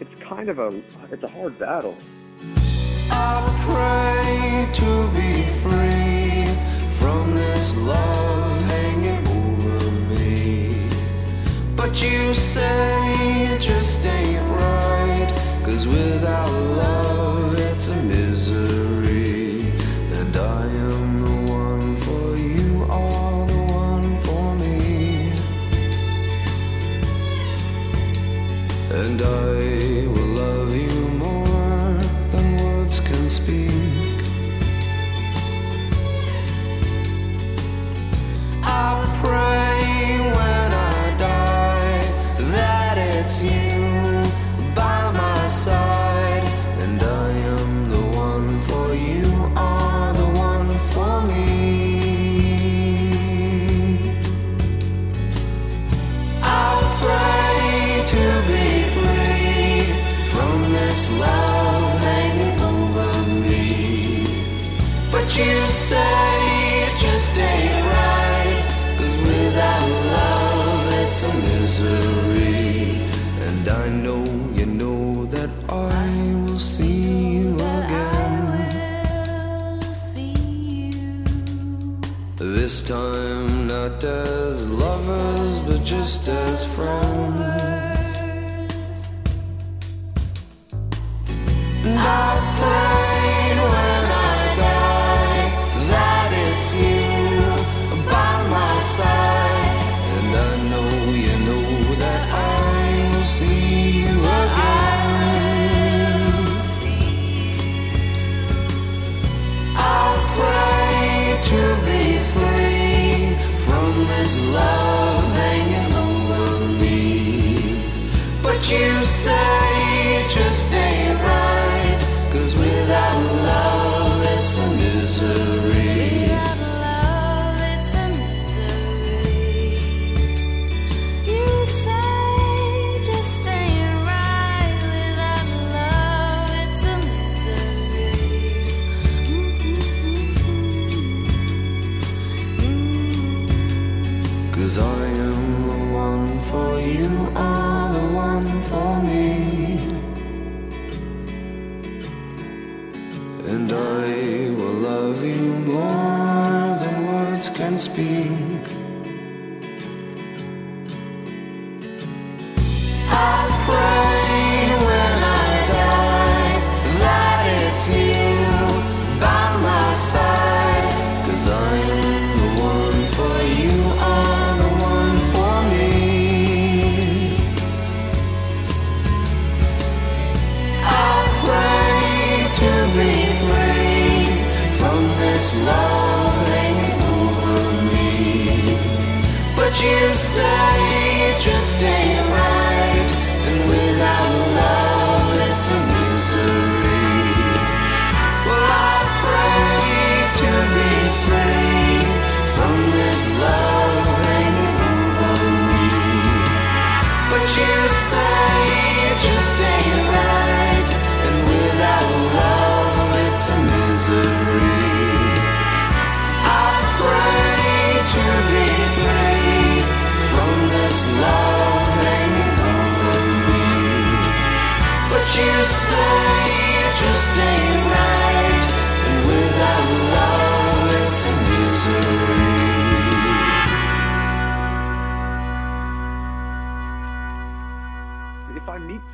it's kind of a it's a hard battle. I pray to be free from this love hanging over me, but you say it just ain't right. Cause without love, you say it just ain't without love, it's a misery. And I know you know that I will see you again. This time, not as lovers, but just as friends. And I pray say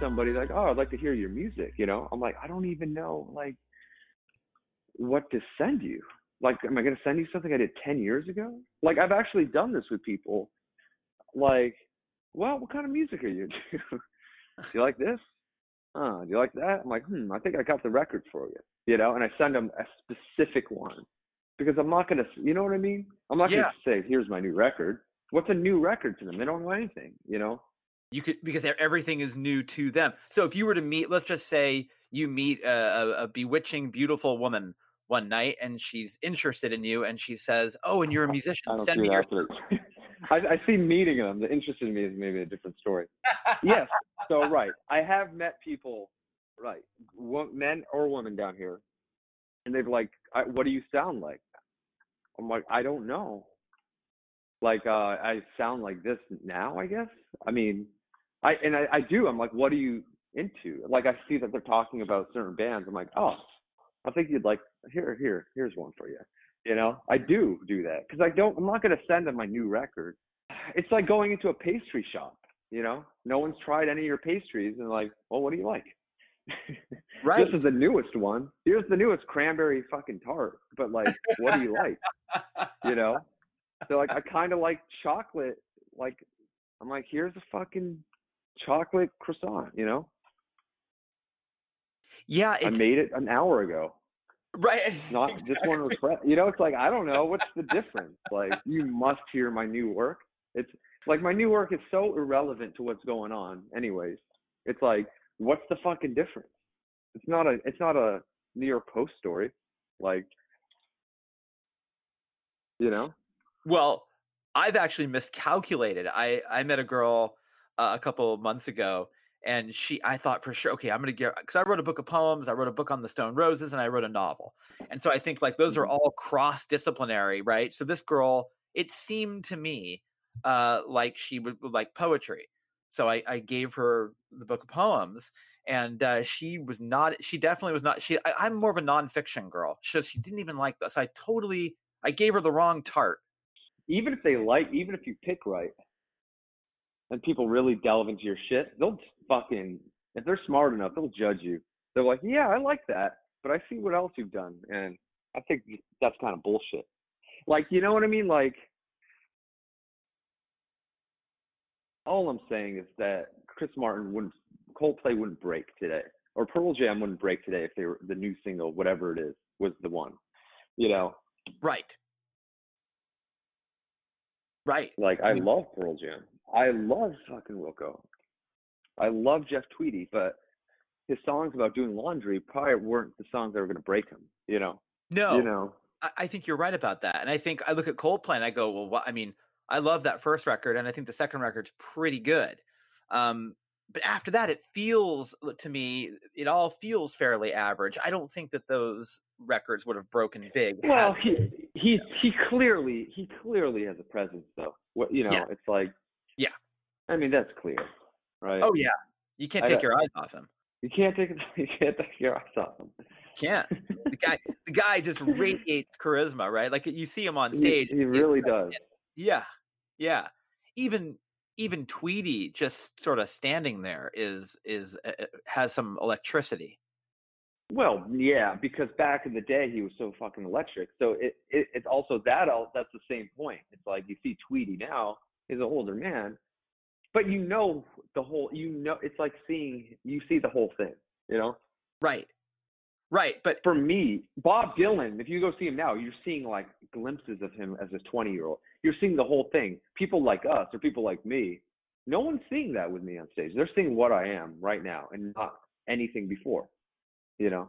somebody like, oh, I'd like to hear your music, you know, I'm like, I don't even know like what to send you. Like, am I gonna send you something I did ten years ago? Like, I've actually done this with people. Like, well, what kind of music are you do you like this? Uh, do you like that? I'm like, hmm, I think I got the record for you. You know, and I send them a specific one because I'm not gonna, you know what I mean? I'm not Yeah. gonna say, here's my new record. What's a new record to them? They don't know anything, you know. you could because everything is new to them. So if you were to meet, let's just say you meet a, a, a bewitching, beautiful woman one night, and she's interested in you, and she says, "Oh, and you're a musician. Send me your." I, I see meeting them. The interest in me is maybe a different story. yes. So right, I have met people, right, men or women down here, and they've like, I, "What do you sound like?" I'm like, I don't know. Like, uh, I sound like this now, I guess. I mean, I and I, I do. I'm like, what are you into? Like, I see that they're talking about certain bands. I'm like, oh, I think you'd like here, here, here's one for you. You know, I do do that because I don't. I'm not going to send them my new record. It's like going into a pastry shop. You know, no one's tried any of your pastries, and like, well, what do you like? Right. This is the newest one. Here's the newest cranberry fucking tart. But like, what do you like? You know? So like, I kind of like chocolate. Like, I'm like, here's a fucking chocolate croissant. You know? yeah, I made it an hour ago. Right. Not this one was fresh. You know, it's like I don't know what's the difference. Like, you must hear my new work. It's like my new work is so irrelevant to what's going on. Anyways, it's like, what's the fucking difference? It's not a. It's not a New York Post story. Like, you know. Well, I've actually miscalculated. I I met a girl uh, a couple of months ago, and she I thought for sure, okay, I'm gonna get because I wrote a book of poems, I wrote a book on the Stone Roses, and I wrote a novel, and so I think like those are all cross disciplinary, right? So this girl, it seemed to me uh, like she would, would like poetry, so I, I gave her the book of poems, and uh, she was not. She definitely was not. She I, I'm more of a nonfiction girl, so she didn't even like this. I totally I gave her the wrong tart. even if they like, even if you pick right, and people really delve into your shit, they'll fucking, if they're smart enough, they'll judge you. They're like, yeah, I like that, but I see what else you've done, and I think that's kind of bullshit. Like, you know what I mean? Like, all I'm saying is that Chris Martin wouldn't, Coldplay wouldn't break today, or Pearl Jam wouldn't break today if they were the new single, whatever it is, was the one. You know, Right. Right. Like I love Pearl Jam. I love fucking Wilco. I love Jeff Tweedy, but his songs about doing laundry probably weren't the songs that were going to break him. You know. No, You know. I, I think you're right about that. And I think I look at Coldplay and I go, well, what? I mean, I love that first record, and I think the second record's pretty good. Um, but after that, it feels to me, it all feels fairly average. I don't think that those records would have broken big. Well, he he he clearly he clearly has a presence though. What you know, Yeah. it's like Yeah. I mean, that's clear, right? oh yeah, you can't take your eyes off him. You can't take. You can't take your eyes off him. Can't. The guy, the guy just radiates charisma, right? Like you see him on stage. He, it's really like- does. Yeah, yeah. Even even Tweedy just sort of standing there is is uh, uh, has some electricity. Well, yeah, because back in the day he was so fucking electric. So it, it it's also that al- that's the same point. It's like you see Tweedy now, he's an older man, but you know the whole. You know, it's like seeing you see the whole thing. You know. Right. Right. But for me, Bob Dylan, if you go see him now, you're seeing like glimpses of him as a 20 year old. You're seeing the whole thing. People like us or people like me, no one's seeing that with me on stage. They're seeing what I am right now and not anything before. You know?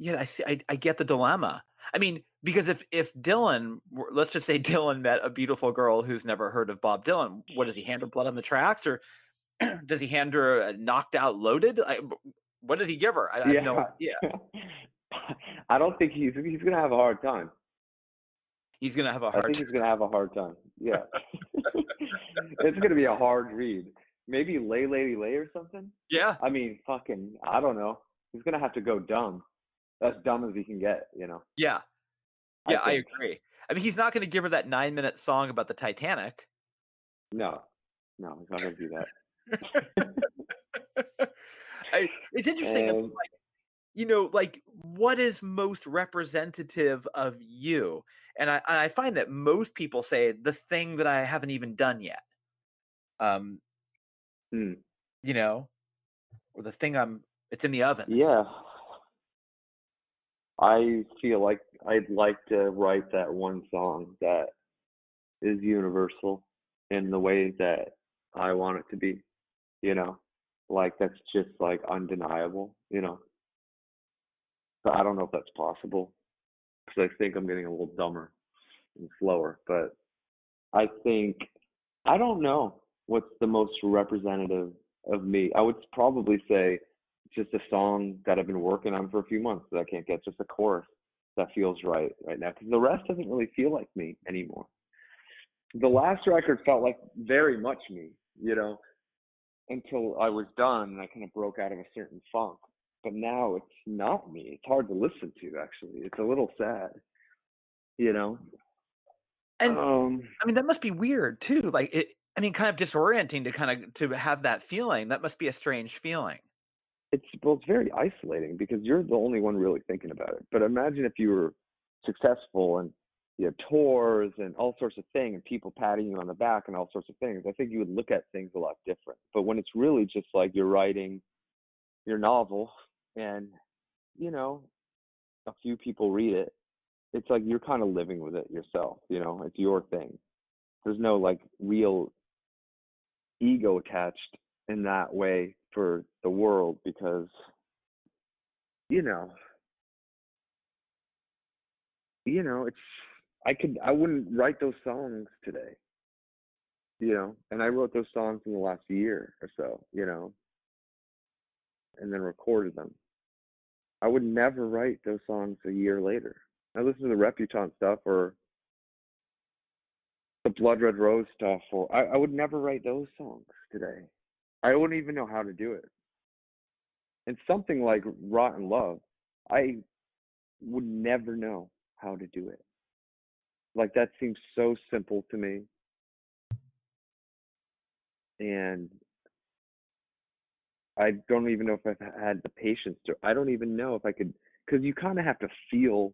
yeah, I see. I, I get the dilemma. I mean, because if if Dylan, let's just say Dylan met a beautiful girl who's never heard of Bob Dylan, what does he mm-hmm. hand her blood on the tracks, or does he hand her a knocked out loaded? I, what does he give her? I, I have no idea. I don't think he's he's gonna have a hard time. He's gonna have a hard. I think he's gonna have a hard time. Yeah. it's gonna be a hard read. Maybe Lay Lady Lay or something. yeah, I mean, fucking, I don't know. He's gonna have to go dumb. As dumb as he can get, you know. yeah, yeah. I, think. agree. I mean, he's not going to give her that nine minute song about the Titanic. No, no, he's not gonna do that. I, it's interesting. Um, like, you know, like what is most representative of you? And I and I find that most people say the thing that I haven't even done yet. Um, Hmm. you know, or the thing I'm. It's in the oven. Yeah. I feel like I'd like to write that one song that is universal in the way that I want it to be, you know, like that's just like undeniable, you know. But I don't know if that's possible because I think I'm getting a little dumber and slower. But I think I don't know what's the most representative of me. I would probably say just a song that I've been working on for a few months that I can't get, just a chorus that feels right right now. Because the rest doesn't really feel like me anymore. The last record felt like very much me, you know, until I was done and I kind of broke out of a certain funk. But now it's not me. It's hard to listen to, actually. It's a little sad, you know. And um, I mean, that must be weird too. Like it. I mean, kind of disorienting to kind of to have that feeling. That must be a strange feeling. It's well, it's very isolating because you're the only one really thinking about it. But imagine if you were successful and you had tours and all sorts of things and people patting you on the back and all sorts of things. I think you would look at things a lot different. But when it's really just like you're writing your novel and you know a few people read it, it's like you're kind of living with it yourself. You know, it's your thing. There's no like real ego attached in that way for the world because you know you know it's i could i wouldn't write those songs today. You know and i wrote those songs in the last year or so you know? And then recorded them. I would never write those songs a year later. I listen to the reputant stuff or the blood red rose stuff or I, I would never write those songs today I wouldn't even know how to do it. And something like Rotten Love, I would never know how to do it. Like that seems so simple to me. And I don't even know if I've had the patience to, I don't even know if I could, because you kind of have to feel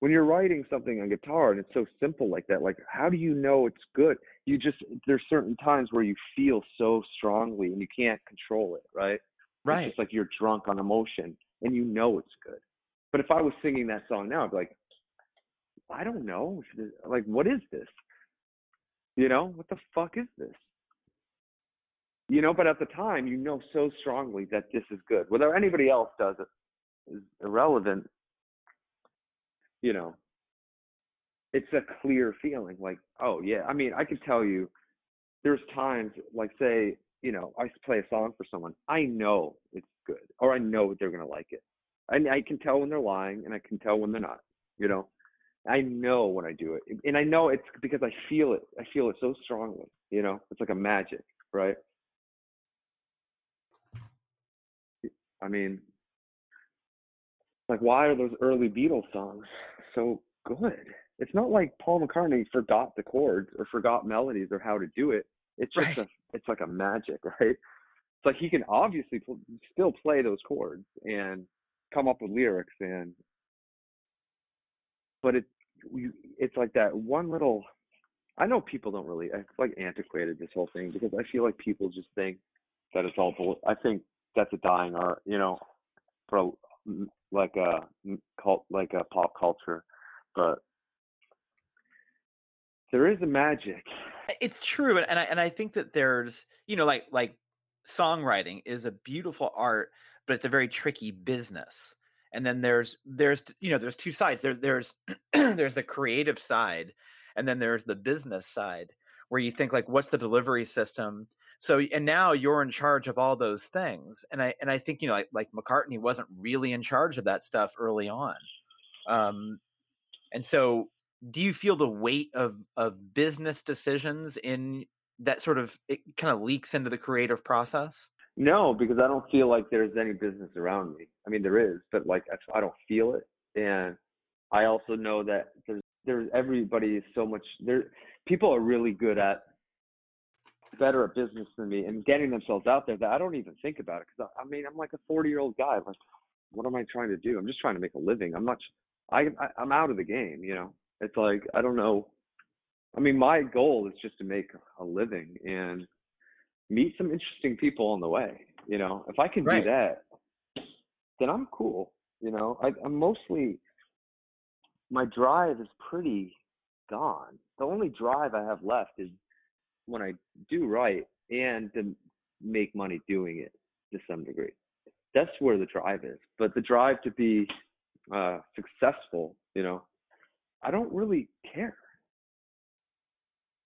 when you're writing something on guitar and it's so simple like that like how do you know it's good you just there's certain times where you feel so strongly and you can't control it right it's Right. just like you're drunk on emotion and you know it's good but if i was singing that song now i'd be like i don't know like what is this you know what the fuck is this you know. But at the time, you know so strongly that this is good. Whether anybody else does it is irrelevant. You know, it's a clear feeling. Like, oh yeah. I mean, I could tell you, there's times like say, you know, I play a song for someone. I know it's good, or I know they're gonna like it. And I can tell when they're lying, and I can tell when they're not. You know, I know when I do it, and I know it's because I feel it. I feel it so strongly. You know, it's like a magic, right? I mean, like, why are those early Beatles songs so good? It's not like Paul McCartney forgot the chords or forgot melodies or how to do it. It's just Right. a, it's like a magic, right? It's like he can obviously pl- still play those chords and come up with lyrics and, but it, you, it's like that one little. I know people don't really. It's like antiquated this whole thing because I feel like people just think that it's all. bull- I think that's a dying art, you know, for like uh, a cult, like a pop culture, but there is a magic. it's true and and I, and I think that there's you know like like songwriting is a beautiful art but it's a very tricky business and then there's there's you know there's two sides there there's there's the creative side and then there's the business side where you think like what's the delivery system so and now you're in charge of all those things and i and i think you know like like mccartney wasn't really in charge of that stuff early on um and so do you feel the weight of of business decisions in that sort of it kind of leaks into the creative process No, because I don't feel like there's any business around me. I mean, there is, but like I don't feel it, and I also know that there's there's everybody is so much there. People are really good at better at business than me and getting themselves out there that I don't even think about it because I, I mean I'm like a 40 year old guy. Like, what am I trying to do? I'm just trying to make a living. I'm not. I, I I'm out of the game. You know, it's like I don't know. I mean, my goal is just to make a living and meet some interesting people on the way. You know, if I can Right. do that, then I'm cool. You know, I, I'm mostly my drive is pretty gone. The only drive I have left is when I do right and to make money doing it to some degree. That's where the drive is. But the drive to be uh, successful, you know, I don't really care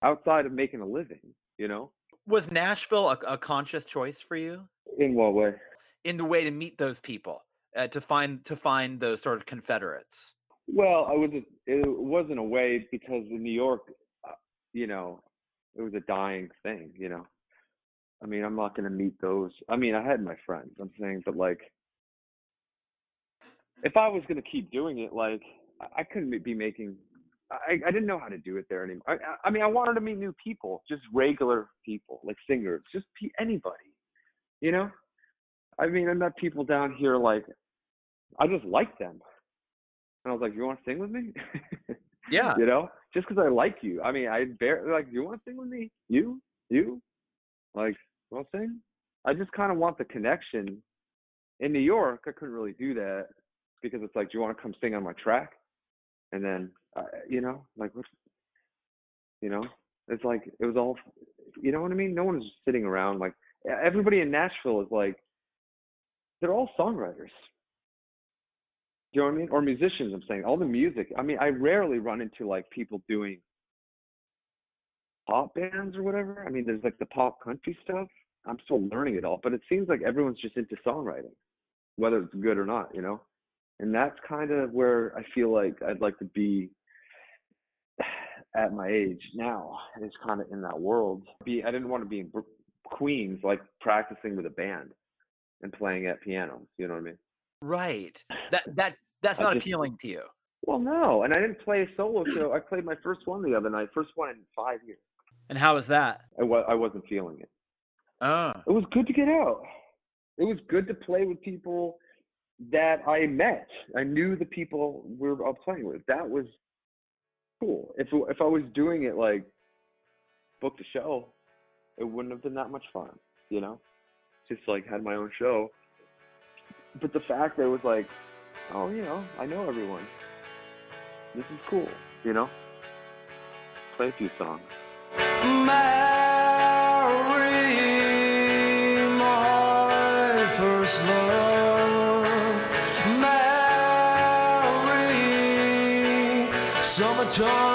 outside of making a living. You know, was nashville a, a conscious choice for you in what way? in the way to meet those people uh, to find to find those sort of confederates Well, I was. It wasn't a way because in New York, uh, you know, it was a dying thing. You know, I mean, I'm not going to meet those. I mean, I had my friends. I'm saying, but like, if I was going to keep doing it, like, I- couldn't be making. I, I didn't know how to do it there anymore. I, I- mean, I wanted to meet new people, just regular people, like singers, just pe- anybody. You know, I mean, I met people down here like, I just liked them. And I was like, "You want to sing with me?" yeah you know, just because I like you. I mean, I barely like. You want to sing with me? You, you, like, want to sing? I just kind of want the connection. In New York, I couldn't really do that because it's like, do you want to come sing on my track? And then, uh, you know, like, what? You know, it's like it was all. You know what I mean? No one's sitting around. Like everybody in Nashville is like, they're all songwriters. You know what I mean? Or musicians, I'm saying. All the music. I mean, I rarely run into like people doing pop bands or whatever. I mean, there's like the pop country stuff. I'm still learning it all, but it seems like everyone's just into songwriting, whether it's good or not, you know? And that's kind of where I feel like I'd like to be at my age now, is kind of in that world. Be I didn't want to be in Queens, like practicing with a band and playing at pianos. You know what I mean? Right that that that's not just- appealing to you Well, no, and I didn't play a solo show. I played my first one the other night, first one in five years. and how was that I, wa- I wasn't feeling it. oh It was good to get out. It was good to play with people that I met. I knew the people we were all playing with. That was cool. If if I was doing it like booked a show, it wouldn't have been that much fun. You know, just like had my own show. But the fact that it was like, oh, you know, I know everyone. This is cool. You know, play a few songs. Mary, first love, Mary. Summertime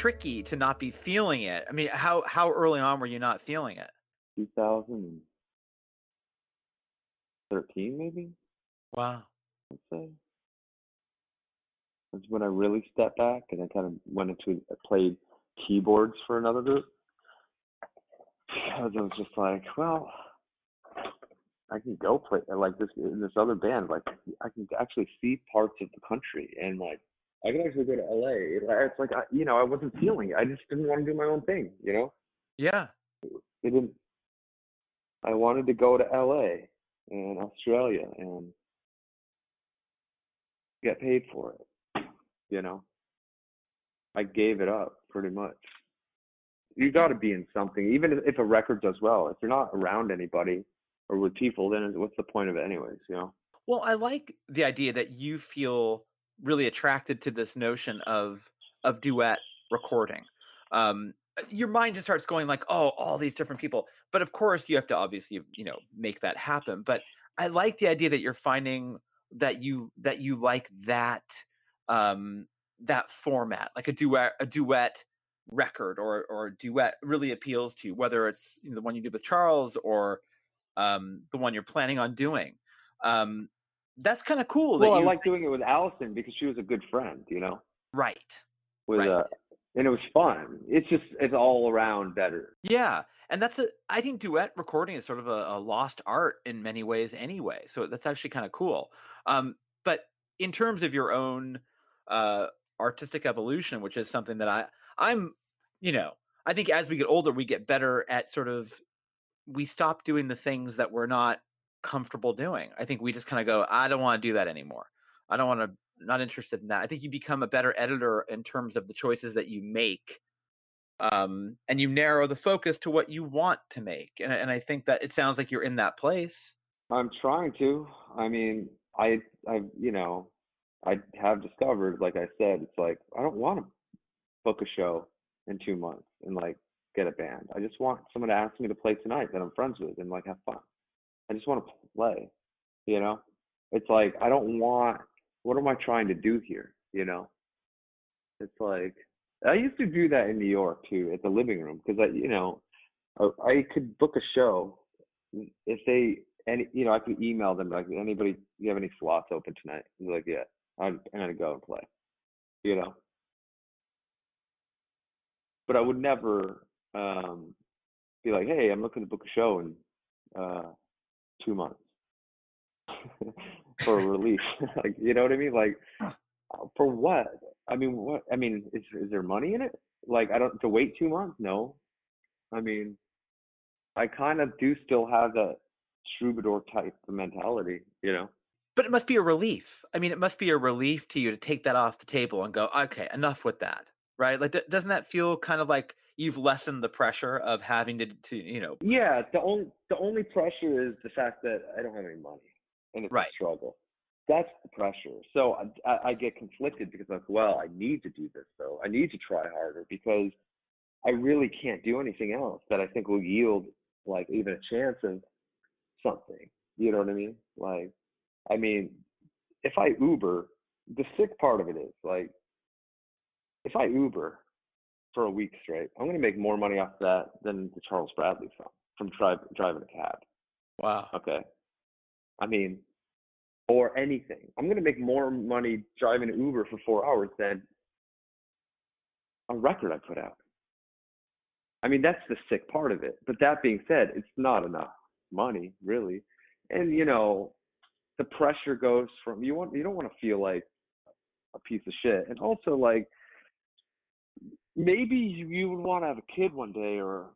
tricky to not be feeling it. I mean, how how early on were you not feeling it? 2013 maybe. Wow. I'd say. That's when I really stepped back and I kind of went into I played keyboards for another group because I was just like, well, I can go play like this in this other band. Like I can actually see parts of the country and like I can actually go to LA. It's like I, you know I wasn't feeling it. I just didn't want to do my own thing. You know, Yeah. it didn't. I wanted to go to LA and Australia and get paid for it. You know, I gave it up pretty much. You got to be in something, even if a record does well. If you're not around anybody or with people, then what's the point of it, anyways? You know. Well, I like the idea that you feel really attracted to this notion of of duet recording. Um, your mind just starts going like, oh, all these different people. But of course, you have to obviously, you know, make that happen. But I like the idea that you're finding that you that you like that um, that format, like a duet a duet record or or a duet really appeals to you, whether it's the one you did with Charles or um, the one you're planning on doing. Um, that's kind of cool. Well, I like doing it with Allison because she was a good friend. You know, right. with Right. uh, and it was fun. It's just it's all around better. Yeah, and that's a. I think duet recording is sort of a, a lost art in many ways, anyway. So that's actually kind of cool. Um, but in terms of your own uh, artistic evolution, which is something that I, I'm, you know, I think as we get older, we get better at sort of. We stop doing the things that we're not comfortable doing. I think we just kind of go, I don't want to do that anymore. I don't want to. Not interested in that. I think you become a better editor in terms of the choices that you make um, and you narrow the focus to what you want to make. And, and I think that it sounds like you're in that place. I'm trying to. I mean, I I you know, I have discovered, like I said, it's like I don't want to book a show in two months and like get a band. I just want someone to ask me to play tonight that I'm friends with and like have fun. I just want to play. You know, it's like I don't want. What am I trying to do here? You know, it's like I used to do that in New York too, at the living room, because I, you know, I, I could book a show if they, any, you know, I could email them like, anybody, you have any slots open tonight? They're like, yeah, I'm, I'm gonna go and play, you know. But I would never um, be like, hey, I'm looking to book a show and uh, two months for a release. like, you know what I mean? Like, for what? I mean, what? I mean, is is there money in it? Like, I don't to wait two months. No, I mean, I kind of do still have that troubadour type of mentality. You know? But it must be a relief. I mean, it must be a relief to you to take that off the table and go, okay, enough with that, right? Like, d- doesn't that feel kind of like you've lessened the pressure of having to, to you know, Yeah. The only the only pressure is the fact that I don't have any money, and it's Right. a struggle. That's the pressure. So I, I, I get conflicted because like, well, I need to do this though. I need to try harder because I really can't do anything else that I think will yield like even a chance of something. You know what I mean? Like, I mean, if I Uber, the sick part of it is like, if I Uber for a week straight, I'm gonna make more money off that than the Charles Bradley song from drive, driving a cab. wow. Okay. I mean, or anything. I'm going to make more money driving an Uber for four hours than a record I put out. I mean, that's the sick part of it. But that being said, it's not enough money, really. And, you know, the pressure goes from you want you don't want to feel like a piece of shit. And also like maybe you would want to have a kid one day or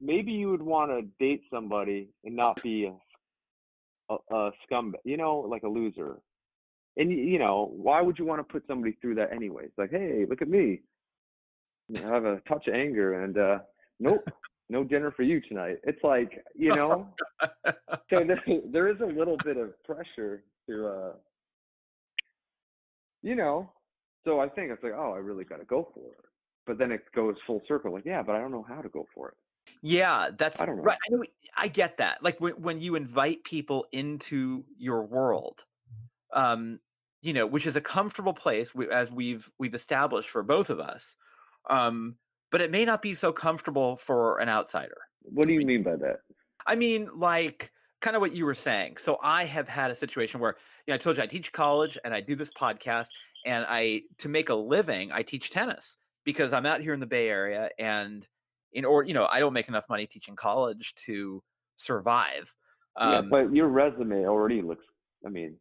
maybe you would want to date somebody and not be a, a, a scumbag, you know, like a loser. And you know, why would you want to put somebody through that anyways? Like, hey, look at me. I have a touch of anger, and uh, nope, no dinner for you tonight. It's like, you know, so there, there is a little bit of pressure to, uh, you know. So I think it's like, oh, I really got to go for it. But then it goes full circle, like, yeah, but I don't know how to go for it. Yeah, that's I don't know. right. I know. I get that. Like when when you invite people into your world, um, you know, which is a comfortable place, we, as we've we've established for both of us. Um, but it may not be so comfortable for an outsider. What do you mean by that? I mean, like kind of what you were saying. So I have had a situation where, you know, I told you I teach college and I do this podcast, and I to make a living, I teach tennis because I'm out here in the Bay Area, and in order, you know, I don't make enough money teaching college to survive. yeah, Um, but your resume already looks. I mean,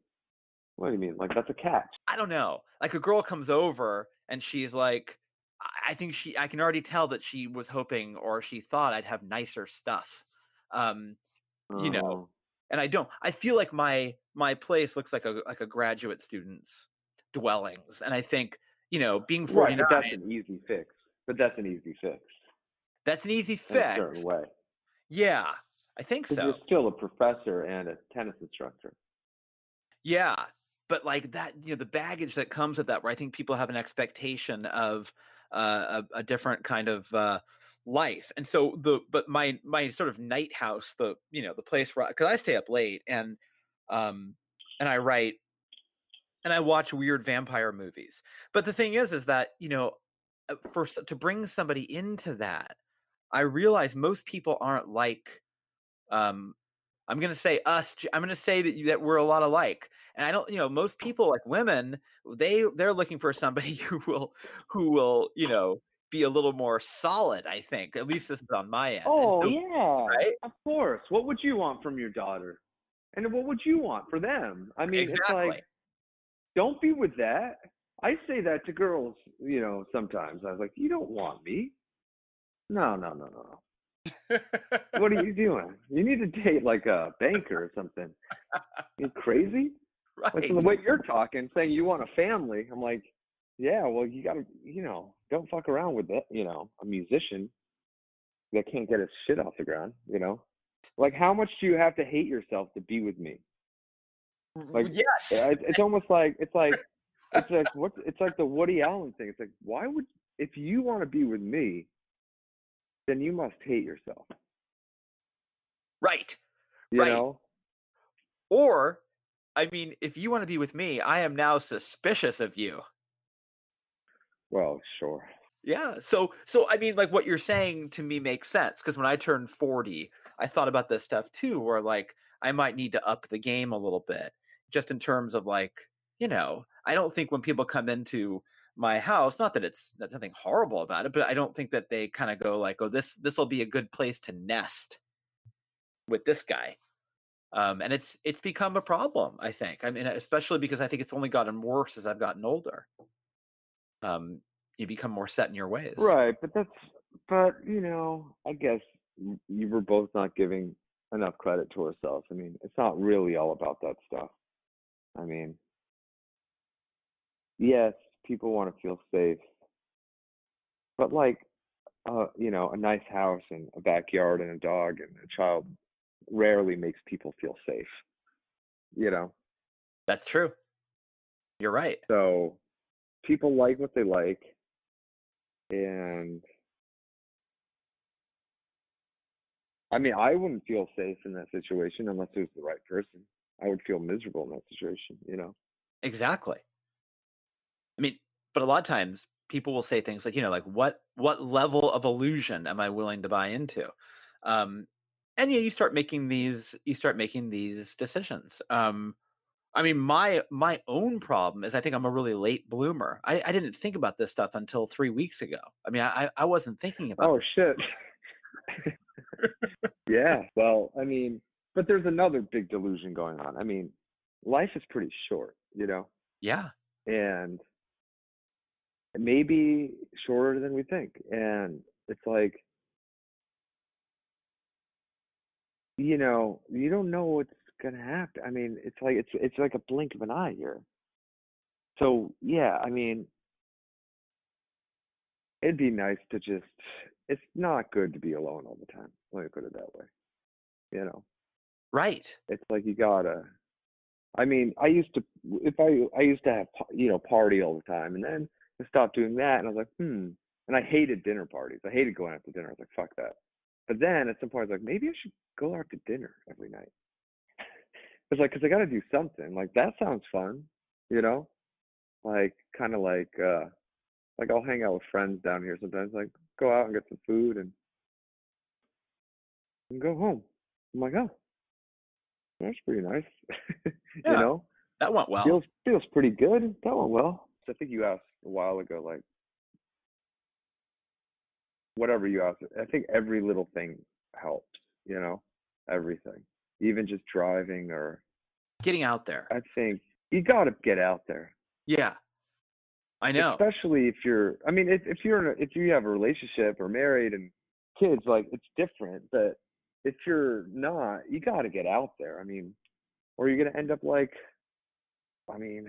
what do you mean? Like that's a catch. I don't know. Like a girl comes over and she's like, I- think she, I can already tell that she was hoping or she thought I'd have nicer stuff. Um, You know, Oh. and I don't. I feel like my my place looks like a like a graduate student's dwellings, and I think you know, being forty right, nine, but that's an easy fix. But that's an easy fix that's an easy fix. in a certain way. Yeah, I think so. you're still a professor and a tennis instructor. Yeah, but like that, you know, the baggage that comes with that, where I think people have an expectation of uh, a, a different kind of uh, life, and so the but my my sort of night house, the you know the place where because I stay up late and um and I write and I watch weird vampire movies, but the thing is, is that you know uh, for to bring somebody into that, I realize most people aren't like um I'm gonna say us. I'm gonna say that you, that we're a lot alike, and I don't. You know, most people like women, they they're looking for somebody who will who will you know be a little more solid. I think at least this is on my end. Oh so- yeah, right? Of course. What would you want from your daughter? And what would you want for them? I mean, exactly. it's like don't be with that. I say that to girls, you know, sometimes. I was like, you don't want me. No, no, no, no. What are you doing? You need to date like a banker or something. You crazy? Like right. from the way you're talking, saying you want a family. I'm like, yeah, well, you gotta, you know, don't fuck around with that. You know, a musician that can't get his shit off the ground. You know, like how much do you have to hate yourself to be with me? Like, yes. It's, almost like it's like it's like what it's like the Woody Allen thing. It's like why would if you want to be with me, then you must hate yourself. right. You Right. know? Or, I mean, if you want to be with me, I am now suspicious of you. Well, sure. Yeah. So so I mean like what you're saying to me makes sense because when I turned 40, I thought about this stuff too where like I might need to up the game a little bit just in terms of like, you know, I don't think when people come into my house, not that it's that's nothing horrible about it, but I don't think that they kind of go like, "Oh, this this will be a good place to nest with this guy." Um, and it's it's become a problem, I think. I mean, especially because I think it's only gotten worse as I've gotten older. Um, you become more set in your ways. Right, but that's but you know, I guess you were both not giving enough credit to ourselves. I mean, it's not really all about that stuff. I mean, yes, people want to feel safe, but like, uh, you know, a nice house and a backyard and a dog and a child rarely makes people feel safe. You know, That's true. You're right. so people like what they like, and I mean, I wouldn't feel safe in that situation unless it was the right person. I would feel miserable in that situation, you know. Exactly. I mean, but a lot of times people will say things like, you know, like what what level of illusion am I willing to buy into? Um, and you know, you start making these you start making these decisions. Um, I mean, my my own problem is I think I'm a really late bloomer. I, I didn't think about this stuff until three weeks ago. I mean, I I wasn't thinking about. Oh shit. yeah, well, I mean, but there's another big delusion going on. I mean, life is pretty short, you know, Yeah, and maybe shorter than we think. And it's like, you know, you don't know what's gonna happen. I mean, it's like it's it's like a blink of an eye here. So yeah, I mean, it'd be nice to just. It's not good to be alone all the time. Let me put it that way. You know, right. it's like you gotta. I mean, I used to if I I used to have you know party all the time, and then I stopped doing that, and I was like, hmm. And I hated dinner parties. I hated going out to dinner. I was like, fuck that. But then at some point, I was like, maybe I should go out to dinner every night. It's like, cause I got to do something. Like that sounds fun, you know, like kind of like, uh, like I'll hang out with friends down here sometimes. Like go out and get some food and and go home. I'm like, oh, that's pretty nice. Yeah. You know, That went well. feels feels pretty good. That went well. So I think you asked a while ago, like whatever you asked. I think every little thing helps. You know, everything, even just driving or Getting out there. I think you got to get out there. Yeah, I know. Especially if you're. I mean, if if you're in a, if you have a relationship or married and kids, like it's different. But if you're not, you got to get out there. I mean, or you're gonna end up like, I mean,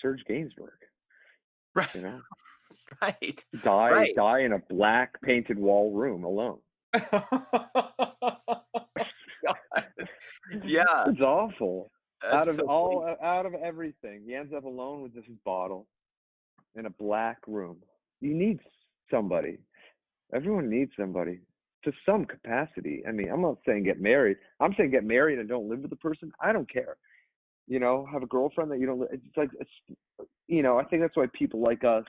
Serge Gainsbourg. Right. You know, Right. die Right. die in a black painted wall room alone. Oh God. Yeah. It's awful. out of so all funny. out of everything, he ends up alone with this bottle in a black room. You need somebody. Everyone needs somebody to some capacity. I mean, I'm not saying get married. I'm saying get married and don't live with the person. I don't care. You know, have a girlfriend that you don't. It's like it's, you know. I think that's why people like us,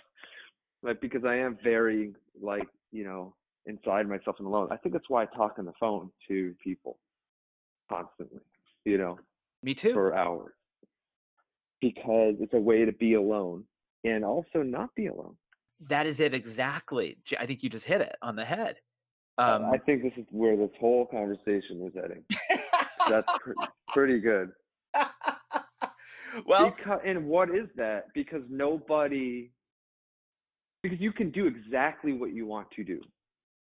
like because I am very like you know inside myself and alone. I think that's why I talk on the phone to people constantly. You know, Me too. for hours because it's a way to be alone and also not be alone. That is it exactly. I think you just hit it on the head. Um, I think this is where this whole conversation was heading. That's pr- pretty good. well, because, and what is that? Because nobody, because you can do exactly what you want to do,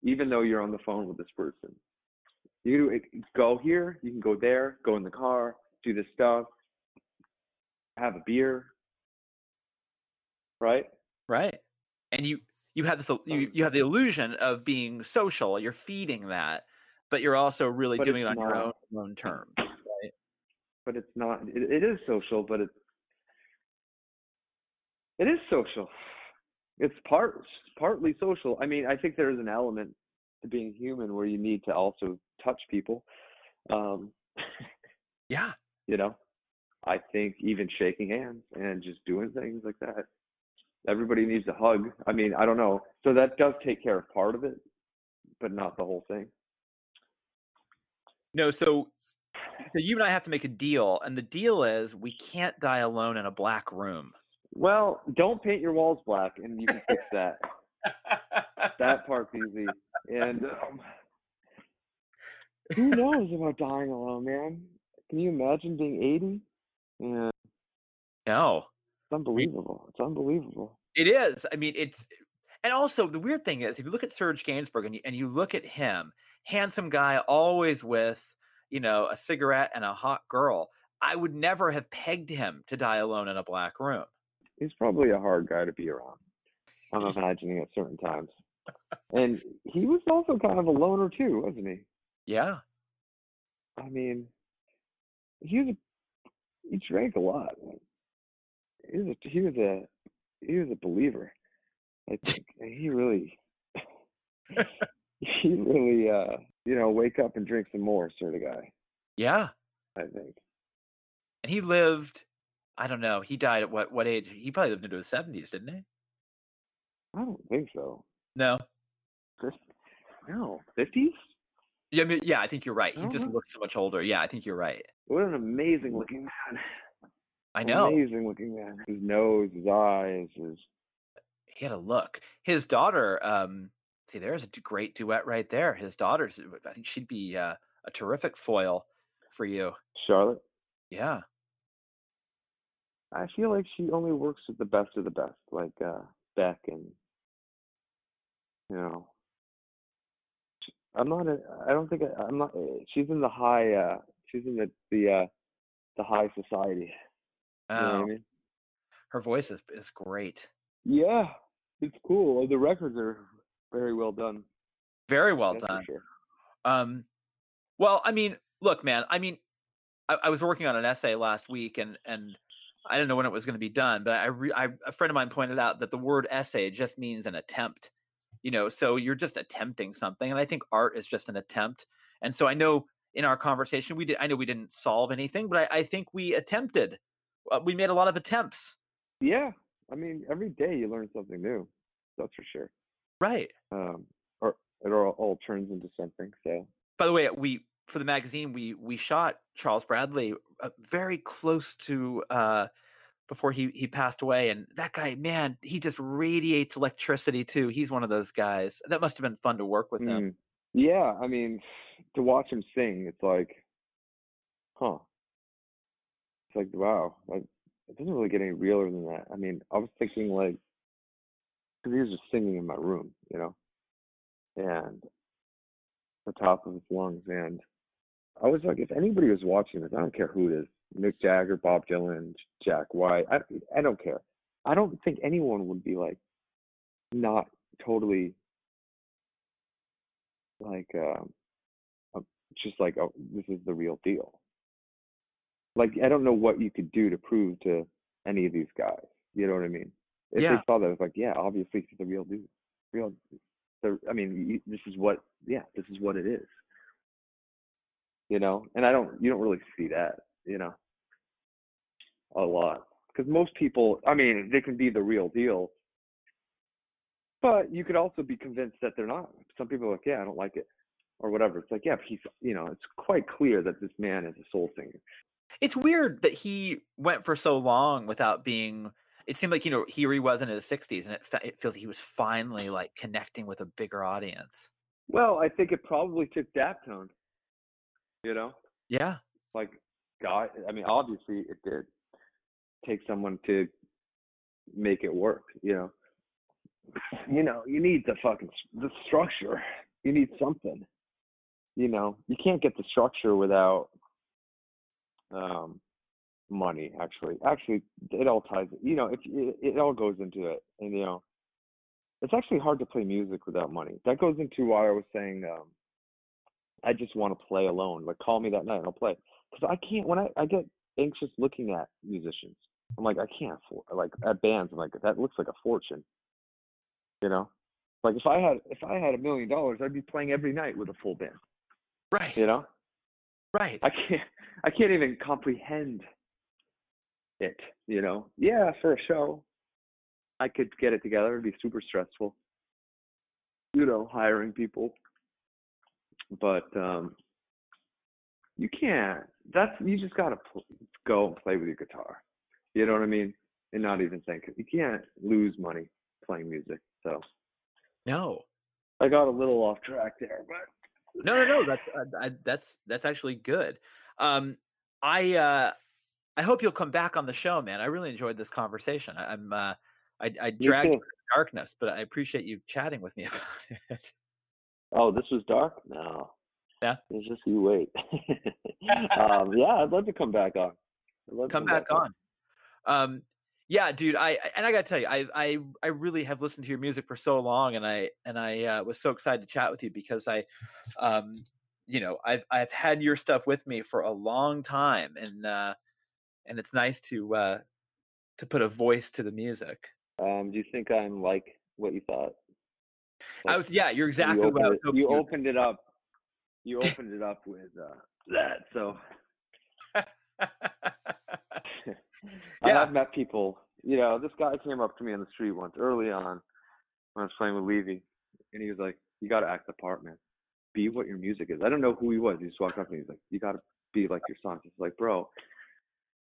even though you're on the phone with this person. You can do- go here, you can go there, go in the car, do this stuff, have a beer, right? right. And you you have this you you have the illusion of being social. You're feeding that, but you're also really But doing it on your own own terms. Right. but it's not it, it is social but it's it is social it's part partly social i mean i think there is an element to being human where you need to also touch people um Yeah. you know i think even shaking hands and just doing things like that everybody needs a hug. I mean, I don't know. So that does take care of part of it, but not the whole thing. No, so so you and I have to make a deal, and the deal is we can't die alone in a black room. Well, don't paint your walls black, and you can fix that. that part's easy. And um, who knows about dying alone, man? Can you imagine being 80? Yeah, it's no, unbelievable. It's unbelievable. it is. I mean, it's and also the weird thing is if you look at Serge Gainsbourg and you, and you look at him, handsome guy, always with you know a cigarette and a hot girl. I would never have pegged him to die alone in a black room. He's probably a hard guy to be around. I'm imagining at certain times. And he was also kind of a loner too, wasn't he? Yeah, I mean, he was a, he drank a lot. He was a, he was a he was a believer. I think he really he really uh you know wake up and drink some more sort of guy. yeah. I think. And he lived. I don't know. He died at what what age? He probably lived into his seventies, didn't he? I don't think so. No. No, fifties. Yeah, I mean, yeah. I think you're right. He just looks so much older. Yeah, I think you're right. What an amazing looking man. I know. Amazing looking man. His nose, his eyes, his he had a look. His daughter, um, see, there's a great duet right there. His daughter's, I think she'd be uh, a terrific foil for you. Charlotte. Yeah, I feel like she only works with the best of the best, like uh Beck and you know. I'm not. A, I don't think I, I'm not. uh, She's in the high. uh She's in the the uh the high society. You know I Oh, mean? her voice is is great. Yeah, it's cool. The records are very well done. Very well that's done. sure. Um, well, I mean, look, man. I mean, I, I was working on an essay last week, and and I didn't know when it was going to be done, but I, re- I a friend of mine pointed out that the word essay just means an attempt. You know, so you're just attempting something, and I think art is just an attempt. And so I know in our conversation we did. I know we didn't solve anything, but I, I think we attempted. Uh, we made a lot of attempts. Yeah, I mean, every day you learn something new. That's for sure. Right. Um, or it all, all turns into something. So By the way, we for the magazine we we shot Charles Bradley uh, very close to uh, before he he passed away, and that guy, man, he just radiates electricity too. He's one of those guys. That must have been fun to work with him. Mm. Yeah, I mean, to watch him sing, it's like, huh. It's like, wow, like it doesn't really get any realer than that. I mean, I was thinking like, because he was just singing in my room, you know, and the top of his lungs, and I was like, if anybody was watching this, I don't care who it is, Mick Jagger, Bob Dylan, Jack White, I I don't care. I don't think anyone would be like, not totally like uh, just like oh this is the real deal like i don't know what you could do to prove to any of these guys you know what i mean if Yeah. they saw that it's like yeah obviously he's the real dude real the i mean this is what yeah this is what it is you know and i don't you don't really see that you know a lot because most people i mean they can be the real deal but you could also be convinced that they're not. Some people are like, yeah, I don't like it, or whatever. It's like, yeah, he's, you know, it's quite clear that this man is a soul singer. It's weird that he went for so long without being. It seemed like you know here he was in his sixties, and it, fe- it feels like he was finally like connecting with a bigger audience. Well, I think it probably took Daptone. You know, Yeah, like God. I mean, obviously it did take someone to make it work. You know, you know, you need the fucking the structure. You need something. You know, you can't get the structure without um money. Actually, actually, it all ties. You know, if it, it all goes into it, and you know, it's actually hard to play music without money. That goes into why I was saying. um I just want to play alone. Like call me that night and I'll play. Because I can't when I, I get anxious looking at musicians. I'm like, I can't afford like at bands, I'm like, that looks like a fortune. You know? Like if I had if I had a million dollars, I'd be playing every night with a full band. right, You know? Right. I can't I can't even comprehend it, you know. Yeah, for a show. I could get it together. It'd be super stressful. You know, hiring people. But um you can't. That's you just gotta pl- go and play with your guitar. You know what I mean? And not even think. You can't lose money playing music. So No, I got a little off track there, but no, no, no. That's uh, I, that's that's actually good. Um, I uh, I hope you'll come back on the show, man. I really enjoyed this conversation. I, I'm uh, I, I dragged you darkness, but I appreciate you chatting with me about it. Oh, this was dark? No. Yeah? It's just you wait. um, yeah, I'd love to come back on. To come back on. Um, yeah, dude. I and I gotta tell you, I I I really have listened to your music for so long, and I and I uh, was so excited to chat with you because I, um, you know, I've I've had your stuff with me for a long time, and uh, and it's nice to uh, to put a voice to the music. Um, do you think I'm like what you thought? I was yeah, you're you exactly what I was hoping you you opened it up. You opened it up with uh, that. So Yeah. have met people. You know, this guy came up to me on the street once early on when I was playing with Levy, and he was like, "You got to act the part, man. Be what your music is." I don't know who he was. He just walked up to me. He's like, "You got to be like your songs." It's like, bro.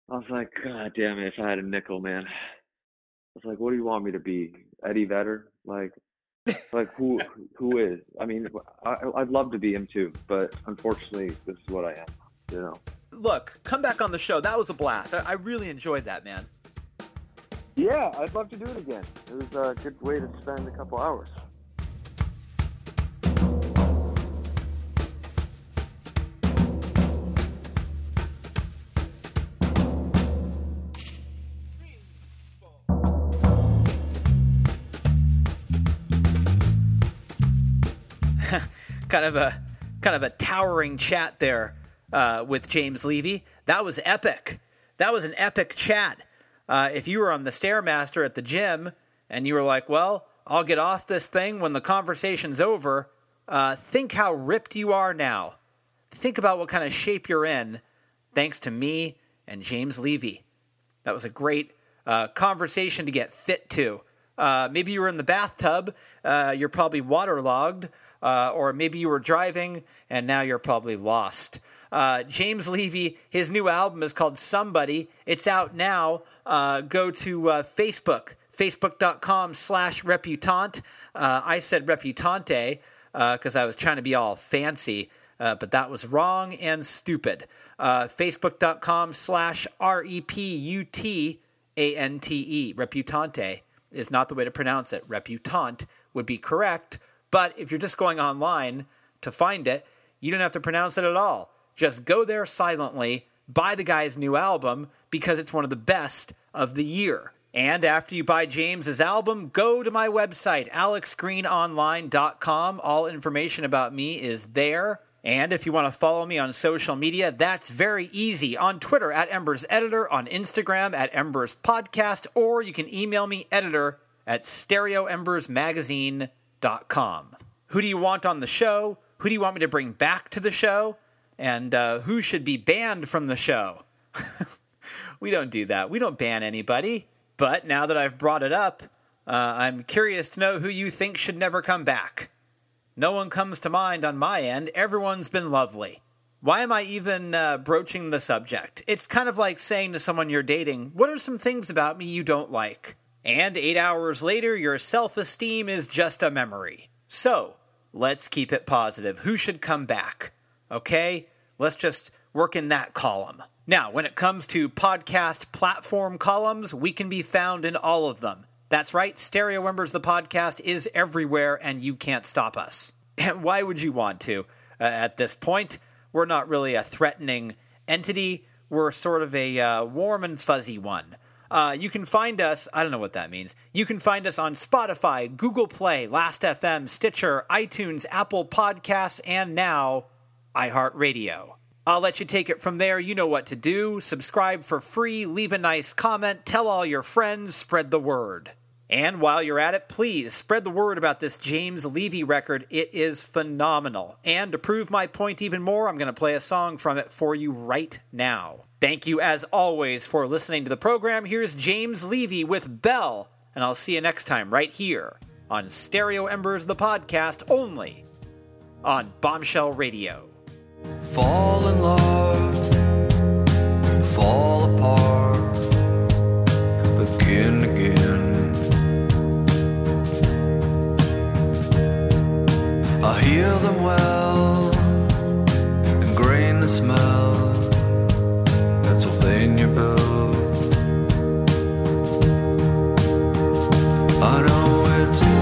I was like, God damn it! If I had a nickel, man. I was like, what do you want me to be, Eddie Vedder? Like, like who who is? I mean, I, I'd love to be him too, but unfortunately, this is what I am. You know. Look, come back on the show. That was a blast. I, I really enjoyed that, man. Yeah, I'd love to do it again. It was a good way to spend a couple hours. kind of a kind of a towering chat there uh, with James Levy. That was epic. That was an epic chat. Uh, if you were on the stairmaster at the gym and you were like, "Well, I'll get off this thing when the conversation's over," uh, think how ripped you are now. Think about what kind of shape you're in, thanks to me and James Levy. That was a great uh, conversation to get fit to. Uh, maybe you were in the bathtub, uh, you're probably waterlogged, uh, or maybe you were driving and now you're probably lost. Uh, James Levy, his new album is called Somebody. It's out now. Uh, go to uh, Facebook, facebook.com slash reputant. I said reputante because I was trying to be all fancy, but that was wrong and stupid. Facebook.com slash R E P U T A N T E. Reputante is not the way to pronounce it. Reputant would be correct, but if you're just going online to find it, you don't have to pronounce it at all. Just go there silently, buy the guy's new album because it's one of the best of the year. And after you buy James's album, go to my website, alexgreenonline.com. All information about me is there. And if you want to follow me on social media, that's very easy. On Twitter at Embers Editor, on Instagram at Embers Podcast, or you can email me editor at stereoembersmagazine.com. Who do you want on the show? Who do you want me to bring back to the show? And uh, who should be banned from the show? we don't do that. We don't ban anybody. But now that I've brought it up, uh, I'm curious to know who you think should never come back. No one comes to mind on my end. Everyone's been lovely. Why am I even uh, broaching the subject? It's kind of like saying to someone you're dating, What are some things about me you don't like? And eight hours later, your self esteem is just a memory. So, let's keep it positive. Who should come back? Okay? Let's just work in that column. Now, when it comes to podcast platform columns, we can be found in all of them. That's right, Stereo Embers, the podcast, is everywhere, and you can't stop us. And why would you want to? Uh, at this point, we're not really a threatening entity. We're sort of a uh, warm and fuzzy one. Uh, you can find us, I don't know what that means. You can find us on Spotify, Google Play, Last.fm, Stitcher, iTunes, Apple Podcasts, and now iHeartRadio. I'll let you take it from there. You know what to do. Subscribe for free, leave a nice comment, tell all your friends, spread the word. And while you're at it, please spread the word about this James Levy record. It is phenomenal. And to prove my point even more, I'm going to play a song from it for you right now. Thank you, as always, for listening to the program. Here's James Levy with Bell, and I'll see you next time right here on Stereo Embers, the podcast only on Bombshell Radio. Fall in love, fall apart, begin again. I heal them well and grain the smell. Pennsylvania bill. I know it's.